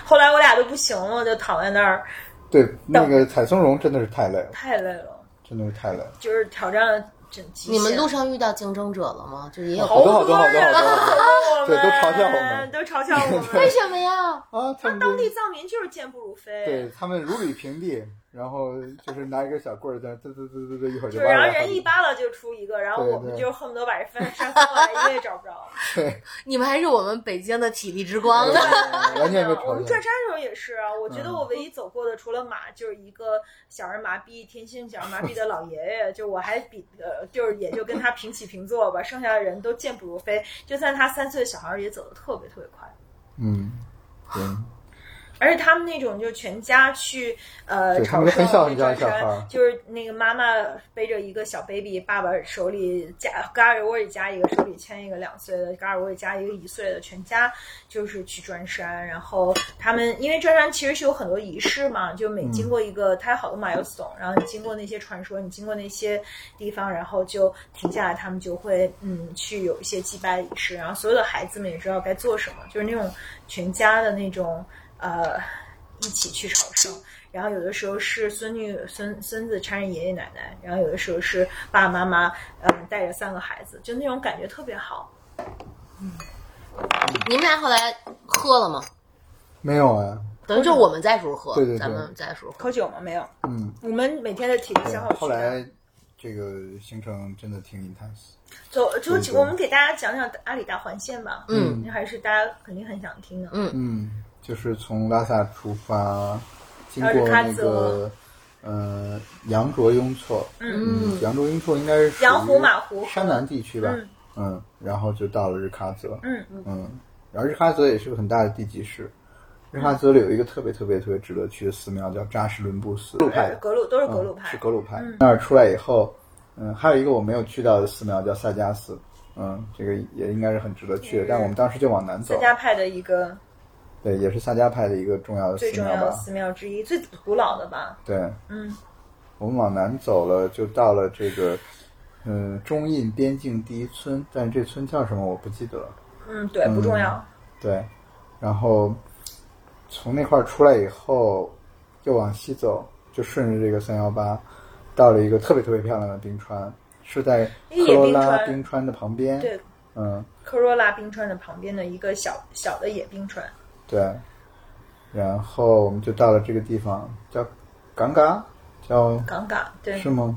S1: 后来我俩都不行了，就躺在那儿，
S3: 对，那个采松茸真的是太累了，
S1: 太累了，
S3: 真的是太累了。
S1: 就是挑战了整极限。
S2: 你们路上遇到竞争者了吗？就是也有
S1: 好
S3: 多好多好多
S1: 人
S3: 好多对都嘲笑我们
S1: 都嘲笑我们。
S2: 为什么呀？
S3: 啊，他们
S1: 当地藏民就是健步如飞，
S3: 对他们如履平地，然后就是拿一个小棍儿在滋滋滋滋滋，一会儿
S1: 就
S3: 就
S1: 然后人一扒拉就出一个，然后我们就恨不得把这翻山翻过来，一 个也找不着。
S2: 对你们还是我们北京的体力之光呢。
S3: 完全没
S1: 我们转。山的时候也是啊，我觉得
S3: 嗯
S1: 我唯一走过的除了马，就是一个小儿麻痹、天性小儿麻痹的老爷爷，就我还比呃，就是也就跟他平起平坐吧，剩下的人都健步如飞。就算他三岁的小孩儿也走得特别特别快。
S3: 嗯，对，
S1: 而且他们那种就全家去呃
S3: 对他
S1: 朝圣
S3: 们很小很
S1: 转
S3: 小小孩
S1: 山，就是那个妈妈背着一个小 baby，爸爸手里夹嘎尔窝里夹一个，手里牵一个两岁的，嘎尔窝里夹一个一岁的，全家就是去转山。然后他们因为转山其实是有很多仪式嘛，就每经过一个，它有好多 milestone，然后你经过那些传说，你经过那些地方，然后就停下来，他们就会嗯去有一些祭拜仪式，然后所有的孩子们也知道该做什么，就是那种全家的那种呃一起去朝圣。然后有的时候是孙女、孙孙子搀着爷爷奶奶，然后有的时候是爸爸妈妈，嗯，带着三个孩子，就那种感觉特别好。
S2: 你们俩后来喝了吗？
S3: 没有啊，
S2: 等于就是我们在时候喝，
S3: 对对对
S2: 咱们在时候喝。
S1: 酒吗？没有，
S3: 嗯，
S1: 我们每天的体力消耗。
S3: 后来这个行程真的挺 intense。
S1: 走，就我们给大家讲讲阿里大环线吧。
S2: 嗯，那
S1: 还是大家肯定很想听的。
S2: 嗯
S3: 嗯，就是从拉萨出发，经过那个呃羊卓雍措，
S1: 嗯。
S3: 羊卓雍措应该是
S1: 羊湖马湖。
S3: 山南地区吧，
S1: 嗯。
S3: 嗯，然后就到了日喀则，
S1: 嗯。
S3: 嗯，然后日喀则也是个很大的地级市。日喀则里有一个特别特别特别值得去的寺庙，叫扎什伦布寺，格鲁派，
S1: 格鲁都是格
S3: 嗯
S1: 鲁派。
S3: 是。格鲁派。那儿出来以后，嗯，还有一个我没有去到的寺庙叫萨迦寺，嗯，这个也应该是很值得去的。但我们当时就往南走。
S1: 萨，迦派的一个
S3: 对，也是萨迦派的一个重要的
S1: 最
S3: 寺庙吧。
S1: 重要的寺庙之一，最古老的吧。
S3: 对，
S1: 嗯，
S3: 我们往南走了，就到了这个，嗯，中印边境第一村，但是这村叫什么我不记得了。
S1: 嗯，对，不重要。
S3: 对，然后从那块儿出来以后，又往西走，就顺着这个三幺八，到了一个特别特别漂亮的冰川，是在科罗拉
S1: 冰川
S3: 冰川的旁边。
S1: 对，
S3: 嗯，
S1: 科罗拉冰川的旁边的一个小小的野冰川。
S3: 对。然后我们就到了这个地方，叫港嘎，叫
S1: 港嘎，对，
S3: 是吗？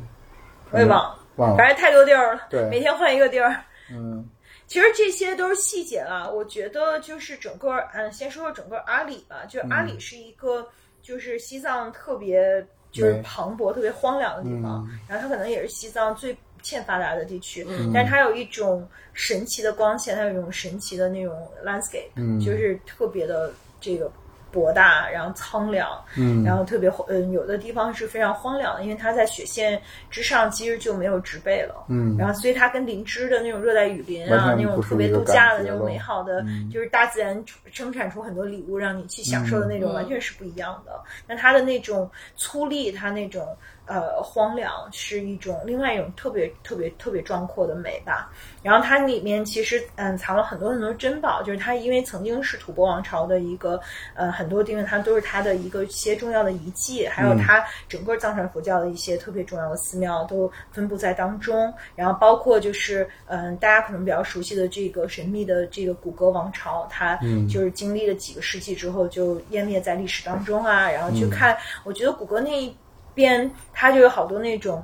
S1: 我也忘了，
S3: 忘了。
S1: 反正太多地儿了，
S3: 对
S1: 每天换一个地儿。
S3: 嗯
S1: 其实这些都是细节了，我觉得就是整个，嗯，先说说整个阿里吧，就是阿里是一个，就是西藏特别就是磅礴、特别荒凉的地方，
S3: 嗯
S1: 然后它可能也是西藏最欠发达的地区，但是它有一种神奇的光线，它有一种神奇的那种 landscape，、
S3: 嗯。
S1: 就是特别的这个博大，然后苍凉，
S3: 嗯，
S1: 然后特别嗯，有的地方是非常荒凉的，因为它在雪线之上，其实就没有植被了。
S3: 嗯。
S1: 然后所以它跟林芝的那种热带雨林啊，那种特别度假的那种美好的，
S3: 嗯。
S1: 就是大自然生产出很多礼物让你去享受的那种，
S2: 嗯。
S1: 完全是不一样的。那它的那种粗粝，它那种呃荒凉，是一种另外一种特别特别特别壮阔的美吧。然后它里面其实嗯藏了很多很多珍宝，就是它因为曾经是吐蕃王朝的一个呃很多地方它都是它的一个一些重要的遗迹，还有它整个藏传佛教的一些特别重要的寺庙都分布在当中。然后包括就是嗯大家可能比较熟悉的这个神秘的这个古格王朝，它就是经历了几个世纪之后就湮灭在历史当中啊。然后去看，我觉得古格那一边它就有好多那种。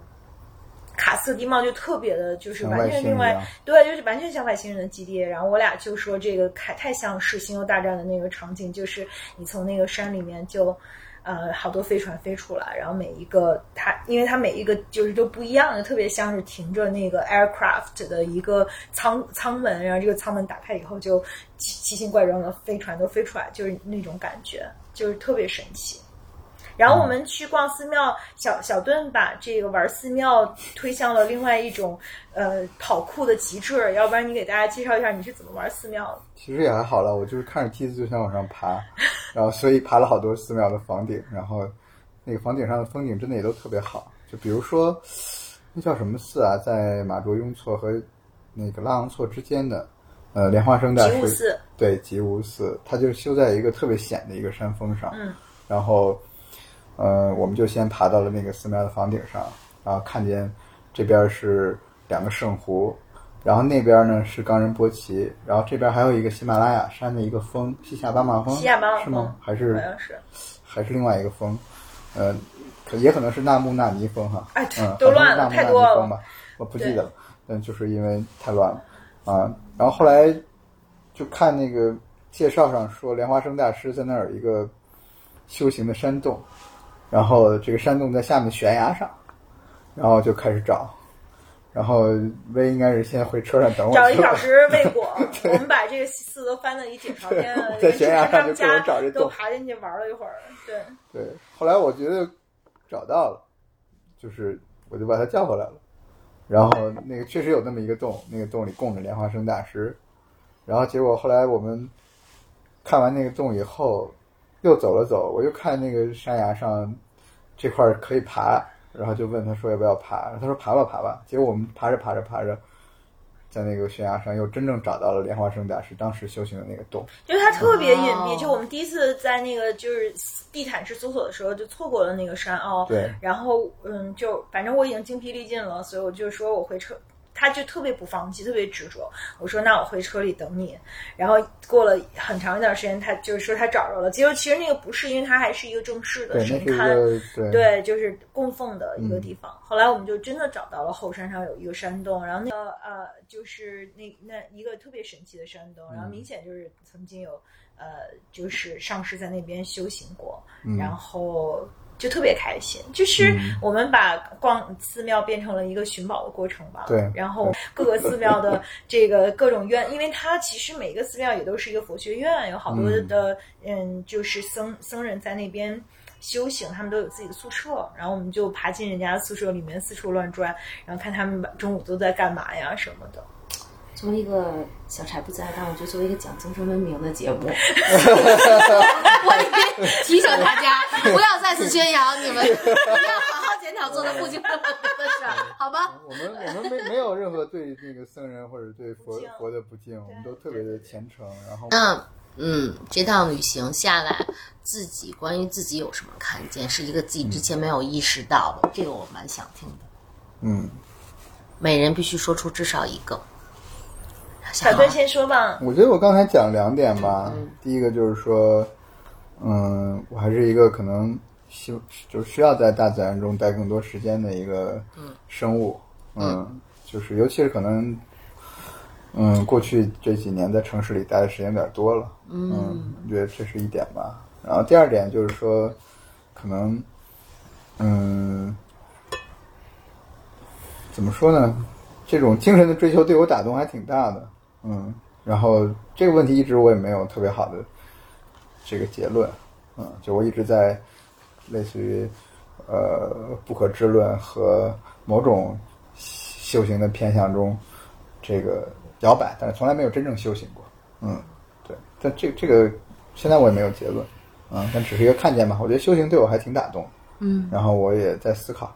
S1: 卡斯特地貌就特别的，就是完全另外对，就是完全像外星人的基地。然后我俩就说这个太太像是《星球大战》的那个场景，就是你从那个山里面就，呃好多飞船飞出来，然后每一个它，因为它每一个就是都不一样的，特别像是停着那个 aircraft 的一个舱舱门，然后这个舱门打开以后就奇奇形怪状的飞船都飞出来，就是那种感觉，就是特别神奇。然后我们去逛寺庙，小小顿把这个玩寺庙推向了另外一种呃跑酷的极致。要不然你给大家介绍一下你是怎么玩寺庙的？
S3: 其实也还好了，我就是看着梯子就想往上爬，然后所以爬了好多寺庙的房顶，然后那个房顶上的风景真的也都特别好。就比如说那叫什么寺啊，在马卓雍措和那个拉昂措之间的呃莲花生大
S1: 寺，
S3: 对吉乌寺，它就修在一个特别险的一个山峰上，
S1: 嗯，
S3: 然后。呃，我们就先爬到了那个寺庙的房顶上，然后看见这边是两个圣湖，然后那边呢是冈仁波齐，然后这边还有一个喜马拉雅山的一个峰，西夏巴马峰，
S1: 西夏巴马峰
S3: 是吗？还
S1: 好
S3: 是
S1: 像是，
S3: 还是另外一个峰？呃，可也可能是纳木纳尼峰哈，
S1: 哎
S3: 嗯，
S1: 都乱了
S3: 纳木
S1: 太多了
S3: 纳尼峰吧，我不记得了，嗯，就是因为太乱了啊。然后后来就看那个介绍上说，莲花生大师在那儿有一个修行的山洞。然后这个山洞在下面悬崖上，然后就开始找，然后威应该是先回车上等我，
S1: 找一小时未果。我们把这个寺都翻到一景朝天了，
S3: 在悬崖上就各种
S1: 家
S3: 找这洞
S1: 都爬进去玩了一会儿。对，
S3: 对，后来我觉得找到了，就是我就把他叫回来了，然后那个确实有那么一个洞，那个洞里供着莲花生大师，然后结果后来我们看完那个洞以后。又走了走，我又看那个山崖上这块可以爬，然后就问他说要不要爬，他说爬吧爬吧。结果我们爬着爬着爬着，在那个悬崖上又真正找到了莲花生大师当时修行的那个洞，
S1: 就是它特别隐蔽。
S2: 哦
S1: 就我们第一次在那个就是地毯式搜索的时候，就错过了那个山凹。
S3: 对，
S1: 然后嗯，就反正我已经精疲力尽了，所以我就说我回车。他就特别不放弃，特别执着。我说那我回车里等你。然后过了很长一段时间，他就是说他找着了。结果其实那个不是，因为他还是一个正式的神龛，
S3: 个对
S1: 对，就是供奉的一个地方。后来我们就真的找到了后山上有一个山洞，然后那个呃，就是那那一个特别神奇的山洞，然后明显就是曾经有呃，就是上师在那边修行过，然后。就特别开心，就是我们把逛寺庙变成了一个寻宝的过程吧。
S3: 对
S1: 然后各个寺庙的这个各种院，因为它其实每个寺庙也都是一个佛学院，有好多的嗯，就是僧僧人在那边修行，他们都有自己的宿舍。然后我们就爬进人家的宿舍里面四处乱转，然后看他们中午都在干嘛呀什么的。
S2: 作为一个小柴不在，但我觉得作为一个讲精神文明的节目，我也提醒大家不要再次宣扬你们一定要好好检讨做的不精神文明的事儿，好吧？
S3: 我们我们没没有任何对那个僧人或者对佛佛的不敬，我们都特别的虔诚。然后
S2: 那嗯，这趟旅行下来，自己关于自己有什么看见，是一个自己之前没有意识到的，这个我蛮想听的。
S3: 嗯，
S2: 每人必须说出至少一个。
S1: 小段先说吧。
S3: 我觉得我刚才讲两点吧，第一个就是说，嗯，我还是一个可能需就是需要在大自然中待更多时间的一个生物，嗯，就是尤其是可能，嗯，过去这几年在城市里待的时间有点多了，嗯，我觉得这是一点吧。然后第二点就是说，可能，嗯，怎么说呢？这种精神的追求对我打动还挺大的，嗯，然后这个问题一直我也没有特别好的这个结论，嗯，就我一直在类似于呃不可知论和某种修行的偏向中这个摇摆，但是从来没有真正修行过，嗯，对，但这这个现在我也没有结论，嗯，但只是一个看见吧。我觉得修行对我还挺打动，
S2: 嗯，
S3: 然后我也在思考。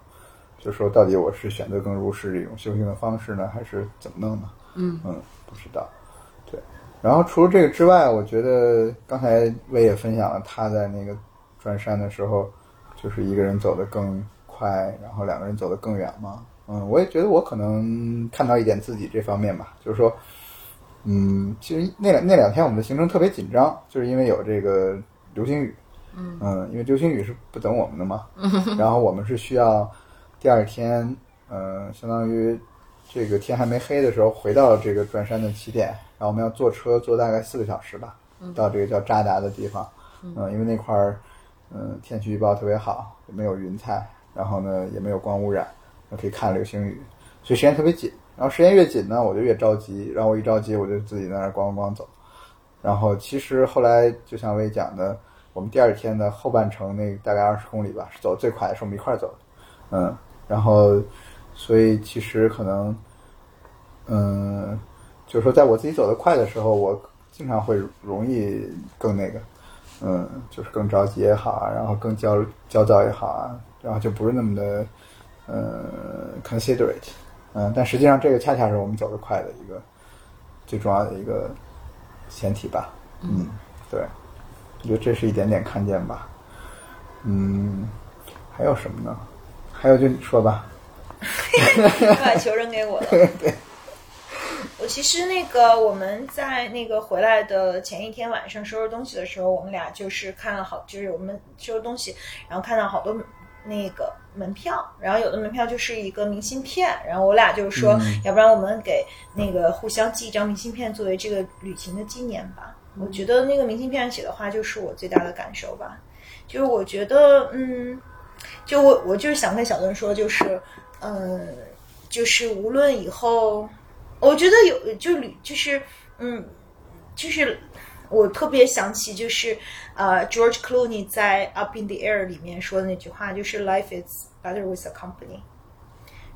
S3: 就说到底我是选择更入世这种修行的方式呢，还是怎么弄呢？
S2: 嗯
S3: 嗯，不知道。对，然后除了这个之外，我觉得刚才魏也分享了他在那个转山的时候，就是一个人走得更快，然后两个人走得更远嘛。嗯，我也觉得我可能看到一点自己这方面吧，就是说，嗯，其实那两那两天我们的行程特别紧张，就是因为有这个流星雨。嗯，因为流星雨是不等我们的嘛，然后我们是需要。第二天，嗯、呃，相当于这个天还没黑的时候回到这个转山的起点，然后我们要坐车坐大概四个小时吧，到这个叫扎达的地方。嗯、呃，因为那块儿，嗯，天气预报特别好，也没有云彩，然后呢也没有光污染，可以看流星雨，所以时间特别紧。然后时间越紧呢，我就越着急。然后我一着急，我就自己在那儿咣咣咣走。然后其实后来就像薇讲的，我们第二天的后半程那大概二十公里吧，是走最快的，是我们一块儿走的。嗯，然后所以其实可能，嗯，就是说在我自己走得快的时候，我经常会容易更那个，嗯，就是更着急也好啊，然后更焦焦躁也好啊，然后就不是那么的，嗯，considerate。嗯，但实际上这个恰恰是我们走得快的一个最重要的一个前提吧。嗯，对，我觉得这是一点点看见吧。嗯，还有什么呢？还有就你说吧。
S1: 把球扔给我了。
S3: 对。
S1: 我其实那个我们在那个回来的前一天晚上收拾东西的时候，我们俩就是看了好，就是我们收拾东西，然后看到好多。那个门票，然后有的门票就是一个明信片，然后我俩就是说，要不然我们给那个互相寄一张明信片作为这个旅行的纪念吧。我觉得那个明信片上写的话就是我最大的感受吧，就是我觉得，嗯，就我我就是想跟小邓说，就是，嗯，就是无论以后，我觉得有就旅就是，嗯，就是。我特别想起就是呃，George Clooney 在《Up in the Air》里面说的那句话，就是 “Life is better with a company”。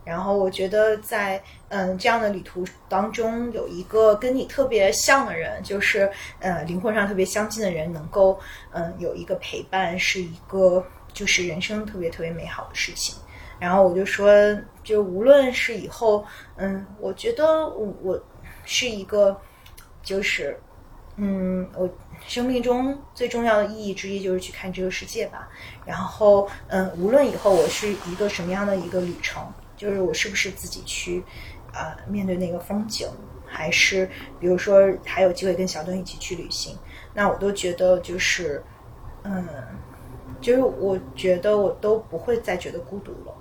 S1: 然后我觉得在嗯这样的旅途当中，有一个跟你特别像的人，就是呃灵魂上特别相近的人，能够嗯有一个陪伴，是一个就是人生特别特别美好的事情。然后我就说，就无论是以后，嗯，我觉得我我是一个就是。嗯，我生命中最重要的意义之一就是去看这个世界吧。然后，嗯，无论以后我是一个什么样的一个旅程，就是我是不是自己去，呃，面对那个风景，还是比如说还有机会跟小东一起去旅行，那我都觉得就是，嗯，就是我觉得我都不会再觉得孤独了，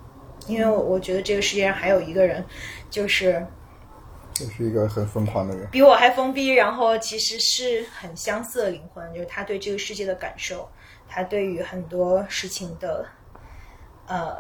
S1: 因为我我觉得这个世界上还有一个人，就是。
S3: 就是一个很疯狂的人，
S1: 比我还疯逼，然后其实是很相似的灵魂，就是他对这个世界的感受，他对于很多事情的呃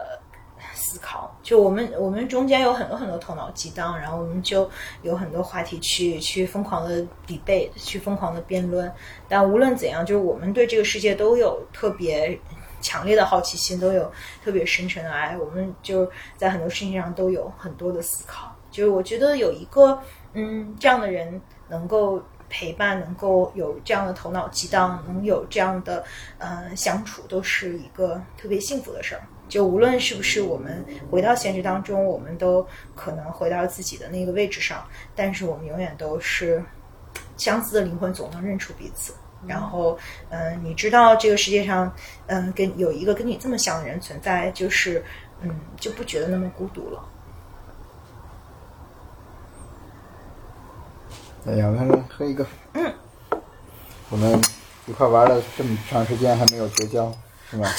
S1: 思考。就我们我们中间有很多很多头脑激荡，然后我们就有很多话题去去疯狂的 debate，去疯狂的辩论。但无论怎样，就是我们对这个世界都有特别强烈的好奇心，都有特别深沉的爱。我们就在很多事情上都有很多的思考。就是我觉得有一个嗯这样的人能够陪伴，能够有这样的头脑激荡，能有这样的呃相处，都是一个特别幸福的事儿。就无论是不是我们回到现实当中，我们都可能回到自己的那个位置上，但是我们永远都是相似的灵魂，总能认出彼此。然后嗯，你知道这个世界上嗯跟有一个跟你这么像的人存在，就是嗯就不觉得那么孤独了。
S3: 哎呀，来来喝一个。嗯。我们一块玩了这么长时间，还没有绝交，是吧？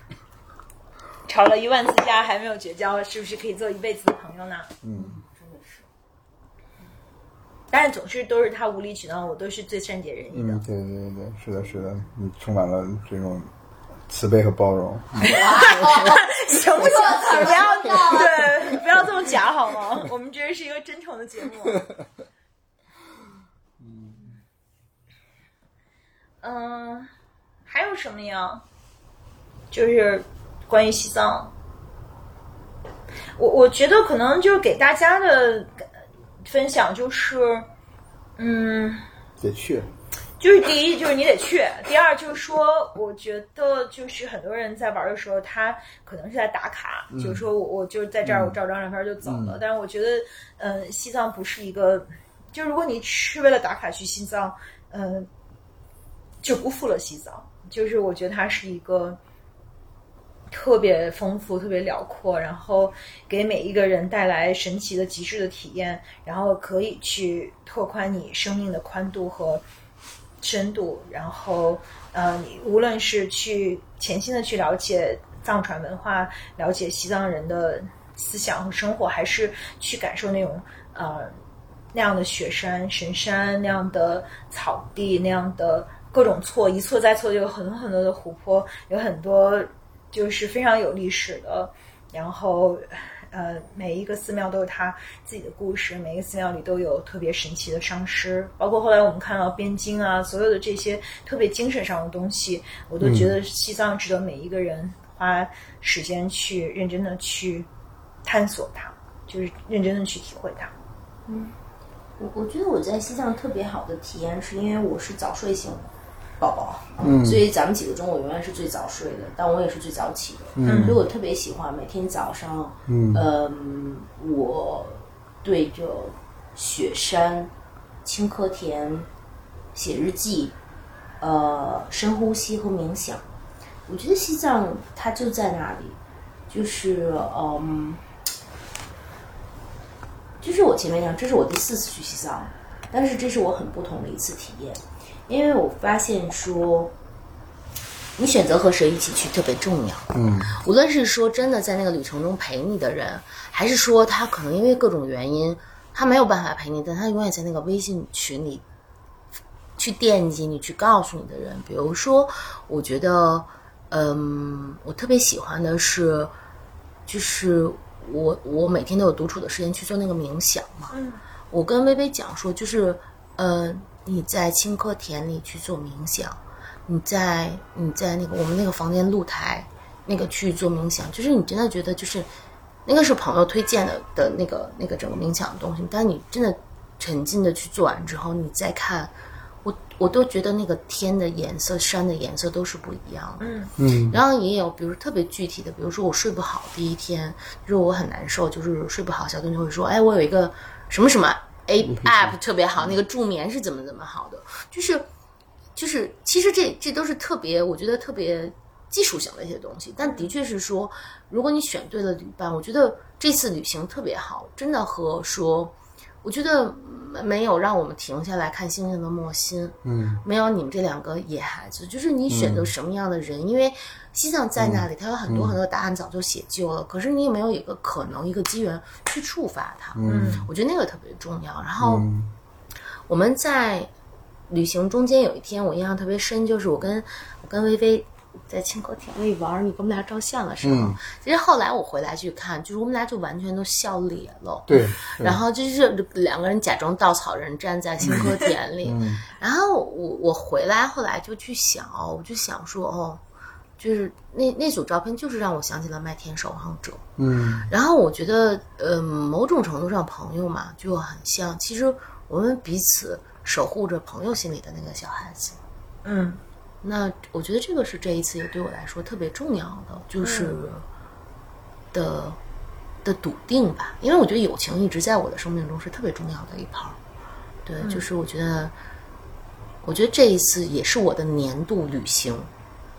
S1: 吵了一万次架还没有绝交，是不是可以做一辈子的朋友呢？
S3: 嗯。
S1: 但是总是都是他无理取闹，我都是最善解人意的。
S3: 嗯，对对对，是的，是的，你充满了这种慈悲和包容。
S1: 行不行？不要对，不要这么假好吗？我们这是一个真诚的节目。嗯，还有什么呀？就是关于西藏，我我觉得可能就是给大家的分享就是，嗯，
S3: 得去，
S1: 就是第一就是你得去，第二就是说，我觉得就是很多人在玩的时候，他可能是在打卡，就是说我我就在这儿，我照张照片就走了。但是我觉得，嗯，西藏不是一个，就如果你是为了打卡去西藏，嗯。就辜负了西藏，就是我觉得它是一个特别丰富、特别辽阔，然后给每一个人带来神奇的、极致的体验，然后可以去拓宽你生命的宽度和深度。然后，呃，你无论是去潜心的去了解藏传文化，了解西藏人的思想和生活，还是去感受那种呃那样的雪山、神山那样的草地那样的。各种错，一错再错，就有很多很多的湖泊，有很多就是非常有历史的，然后。呃，每一个寺庙都有它自己的故事，每个寺庙里都有特别神奇的上师，包括后来我们看到边经啊，所有的这些特别精神上的东西，我都觉得西藏值得每一个人花时间去认真的去探索它，就是认真的去体会它。
S2: 嗯，我我觉得我在西藏特别好的体验，是因为我是早睡型宝宝，
S3: 嗯。
S2: 所以咱们几个中我永远是最早睡的，但我也是最早起的，
S3: 嗯。
S2: 所以我特别喜欢每天早上，
S3: 嗯。
S2: 嗯，我对着雪山、青稞田写日记，呃，深呼吸和冥想。我觉得西藏它就在那里，就是嗯，就是我前面讲，这是我第四次去西藏，但是这是我很不同的一次体验，因为我发现说，你选择和谁一起去特别重要。
S3: 嗯
S2: 无论是说真的在那个旅程中陪你的人，还是说他可能因为各种原因他没有办法陪你，但他永远在那个微信群里去惦记你、去告诉你的人。比如说，我觉得，嗯，我特别喜欢的是，就是我我每天都有独处的时间去做那个冥想嘛。
S1: 嗯
S2: 我跟微微讲说，就是呃，你在青稞田里去做冥想，你在你在那个我们那个房间露台那个去做冥想，就是你真的觉得就是那个是朋友推荐的的那个那个整个冥想的东西，但你真的沉浸的去做完之后，你再看，我我都觉得那个天的颜色、山的颜色都是不一样的。
S1: 嗯。
S3: 嗯。
S2: 然后也有，比如特别具体的，比如说我睡不好第一天，就是我很难受，就是睡不好，小东就会说，哎，我有一个什么什么 A app 特别好，那个助眠是怎么怎么好的，就是就是其实这这都是特别，我觉得特别技术性的一些东西，但的确是说，如果你选对了旅伴，我觉得这次旅行特别好，真的和说，我觉得嗯没有让我们停下来看星星的莫心，
S3: 嗯
S2: 没有你们这两个野孩子，就是你选择什么样的人，因为西藏在那里，它有很多很多答案早就写就了，可是你有没有一个可能一个机缘去触发它？
S3: 嗯
S2: 我觉得那个特别重要。然后
S3: 嗯
S2: 我们在旅行中间有一天我印象特别深，就是我跟我跟薇薇在青稞田里玩，你跟我们俩照相的时候，
S3: 嗯。
S2: 其实后来我回来去看，就是我们俩就完全都笑咧了。
S3: 对，
S2: 然后就是两个人假装稻草人站在青稞田里，
S3: 嗯。
S2: 然后我我回来后来就去想，我就想说哦，就是那那组照片就是让我想起了《麦田守望者》，
S3: 嗯。
S2: 然后我觉得，呃、某种程度上朋友嘛就很像，其实我们彼此守护着朋友心里的那个小孩子。
S1: 嗯
S2: 那我觉得这个是这一次也对我来说特别重要的，就是的的笃定吧，因为我觉得友情一直在我的生命中是特别重要的一盘儿。对，就是我觉得，我觉得这一次也是我的年度旅行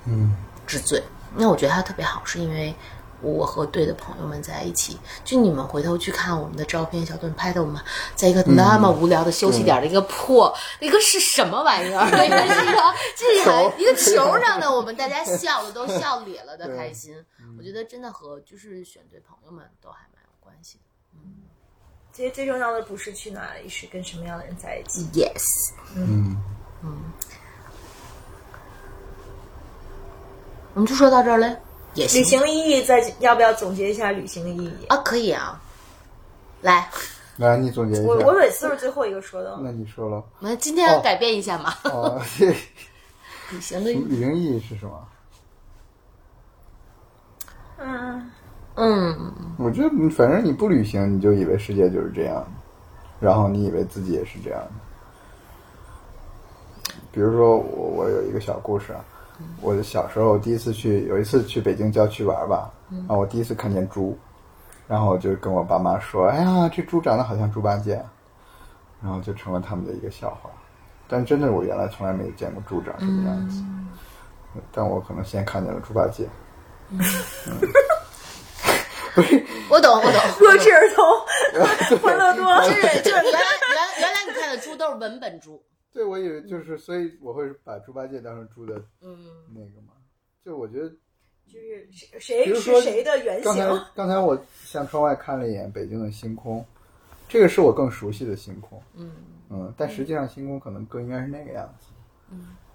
S3: 嗯
S2: 之最。那我觉得它特别好，是因为我和对的朋友们在一起。就你们回头去看我们的照片，小盾拍的我们在一个那么无聊的休息点的一个破，一个是什么玩意儿？一个是一个这还
S3: 球
S2: 一个球上的，我们大家笑的都笑咧了的开心。我觉得真的和就是选对朋友们都还蛮有关系的。
S1: 嗯其实最重要的不是去哪里，是跟什么样的人在一起。
S2: Yes，
S3: 嗯
S2: 我们就说到这儿嘞，也行
S1: 旅行的意义，在要不要总结一下旅行的意义？
S2: 啊，可以啊。来，
S3: 来你总结一下。
S1: 我我每次都是最后一个说的。
S3: 那你说了
S2: 我们今天要改变一下嘛，
S3: 哦，这
S2: 旅行的意义。
S3: 旅行意义是什么？
S1: 嗯，
S2: 嗯，
S3: 我觉得反正你不旅行，你就以为世界就是这样，然后你以为自己也是这样的。比如说我我有一个小故事啊，我小时候第一次去有一次去北京郊区玩吧，然后我第一次看见猪，然后我就跟我爸妈说：“哎呀，这猪长得好像猪八戒。”然后就成了他们的一个笑话。但真的我原来从来没有见过猪长什么样子，但我可能先看见了猪八戒。
S2: 我懂，我懂。
S1: 弱智儿童，欢乐多。
S2: 就是就是原来原原来你看的猪都是文本猪，
S3: 对，我以为就是，所以我会把猪八戒当成猪的
S2: 嗯，
S3: 那个嘛。就我觉得，
S1: 就是谁谁是谁的原
S3: 刚才？刚才我向窗外看了一眼北京的星空，这个是我更熟悉的星空。
S2: 嗯
S3: 嗯，但实际上星空可能更应该是那个样子。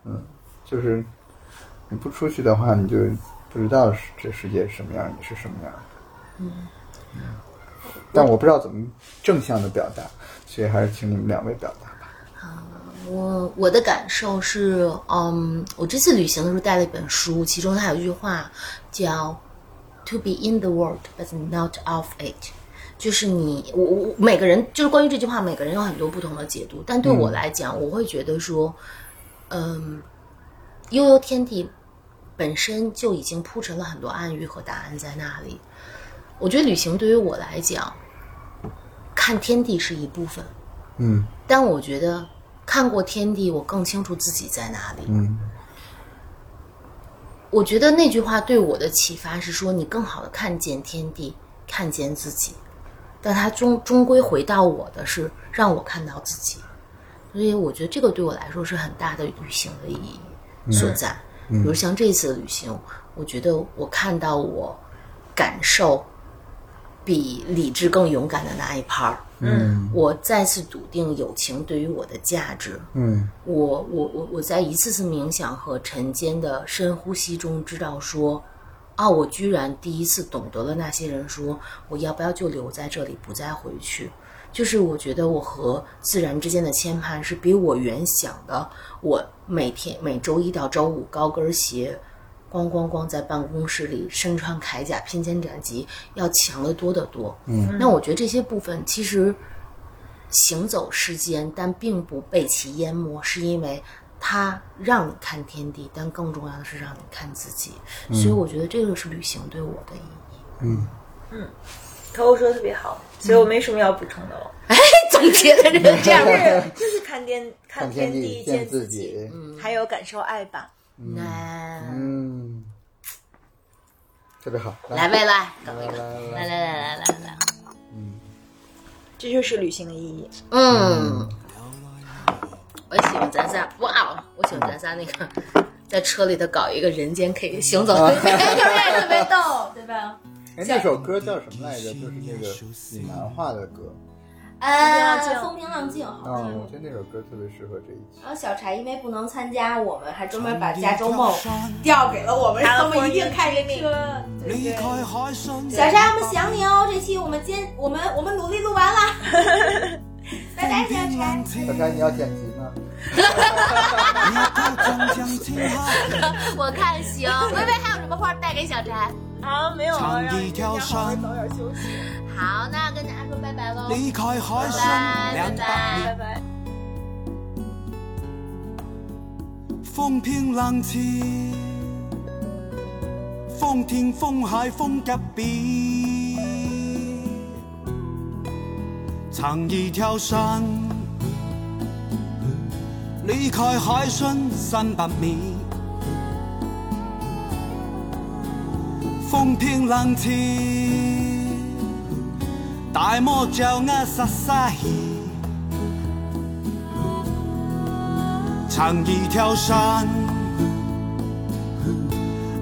S3: 嗯，就是你不出去的话，你就不知道这世界是什么样，你是什么样的。嗯，但我不知道怎么正向的表达，所以还是请你们两位表达吧。
S2: 我我的感受是，嗯，我这次旅行的时候带了一本书，其中它有一句话叫 “to be in the world but not of it”，就是你我我每个人就是关于这句话，每个人有很多不同的解读，但对我来讲，我会觉得说，嗯，悠悠天地本身就已经铺陈了很多暗喻和答案在那里。我觉得旅行对于我来讲，看天地是一部分，
S3: 嗯。
S2: 但我觉得看过天地，我更清楚自己在哪里。
S3: 嗯
S2: 我觉得那句话对我的启发是说，你更好的看见天地，看见自己。但它终终归回到我的是让我看到自己，所以我觉得这个对我来说是很大的旅行的意义所在。比如像这次的旅行，我觉得我看到我感受比理智更勇敢的那一 part。
S3: 嗯
S2: 我再次笃定友情对于我的价值。
S3: 嗯
S2: 我我我我在一次次冥想和晨间的深呼吸中，知道说，啊，我居然第一次懂得了那些人说，我要不要就留在这里，不再回去。就是我觉得我和自然之间的牵绊是比我原想的，我每天每周一到周五高跟鞋，咣咣咣在办公室里身穿铠甲披荆斩棘要强得多得多。嗯，那我觉得这些部分其实行走世间，但并不被其淹没，是因为它让你看天地，但更重要的是让你看自己。所以我觉得这个是旅行对我的意义。
S1: 头头说的特别好，所以我没什么要补充的了。
S2: 哎总结的人 这样
S1: 就是就是看天看
S3: 看天
S1: 地
S3: 见自
S1: 己，
S3: 嗯。
S1: 还有感受爱吧。
S2: 那。
S3: 嗯，特别好。
S2: 来。呗，来，
S3: 搞一个。
S2: 来
S3: 来，
S2: 来来。来来嗯，
S1: 这就是旅行的意义。
S2: 嗯，我喜欢咱仨，哇哦，我喜欢咱仨那个在车里头搞一个人间可以行走。的，特 别特别逗，对吧？
S3: 哎，那首歌叫什么来着？就是那个闽南话的歌。
S2: 呃，风平浪静，好
S3: 嗯，我觉得那首歌特别适合这一期。
S2: 然后小柴因为不能参加，我们还专门把加州梦调给了我们，让我们一定开这车。对
S4: 離
S2: 对。
S4: 開海信
S2: 小柴，我们想你哦！这期我们今我们我们努力录完了，拜拜，小柴。
S3: 小柴，你要剪辑吗？
S2: 我看行。微微还有什么话带给小柴？
S1: 啊，没有了，让
S4: 长一條山
S1: 早点休息，
S2: 好，那跟大家说拜拜喽。
S4: 離開海信
S2: 拜
S4: 兩百
S2: 拜
S4: 年
S1: 拜拜。
S4: 風平浪靜，風天風海風急變，長一條山，離開海深三百米，風平浪靜，大漠叫我撒撒氣。長一條山，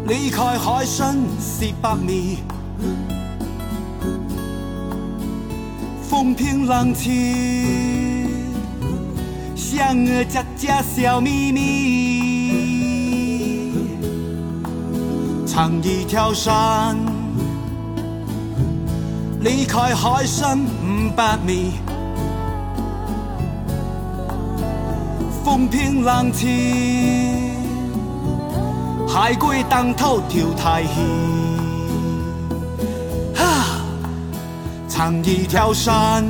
S4: 离开海深四百米，风平浪静，像我家家小秘密。長一条山，离开海深五百米。风平浪静，海龜當頭跳太戲。哈，長一條山，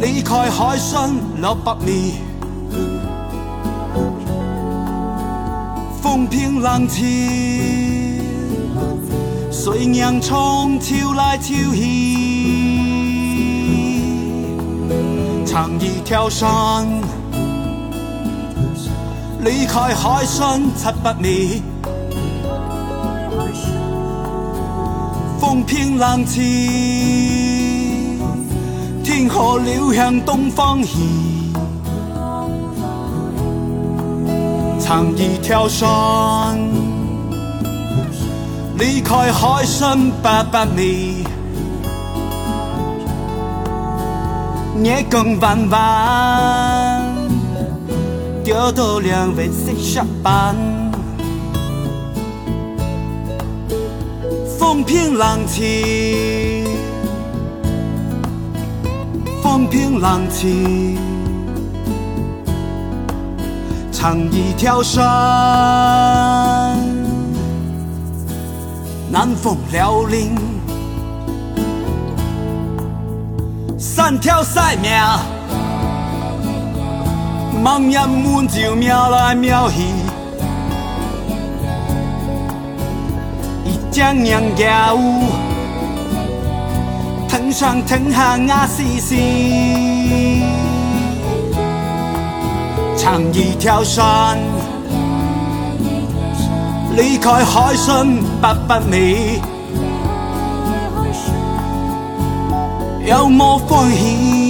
S4: 离开海深六百米。风平浪静，谁让葱悄来悄去长一条窗离开海深七百米。风平浪静天河流向东方去长一条窗离开海深八百米。夜更彎彎，钓到两位色下班。风平浪静，风平浪静，唱一条山，南风辽宁，三条赛命，忙人们就瞄来瞄去。一江洋家舞，腾上腾下啊西西，唱一条山，离开海参八百米，有么欢喜？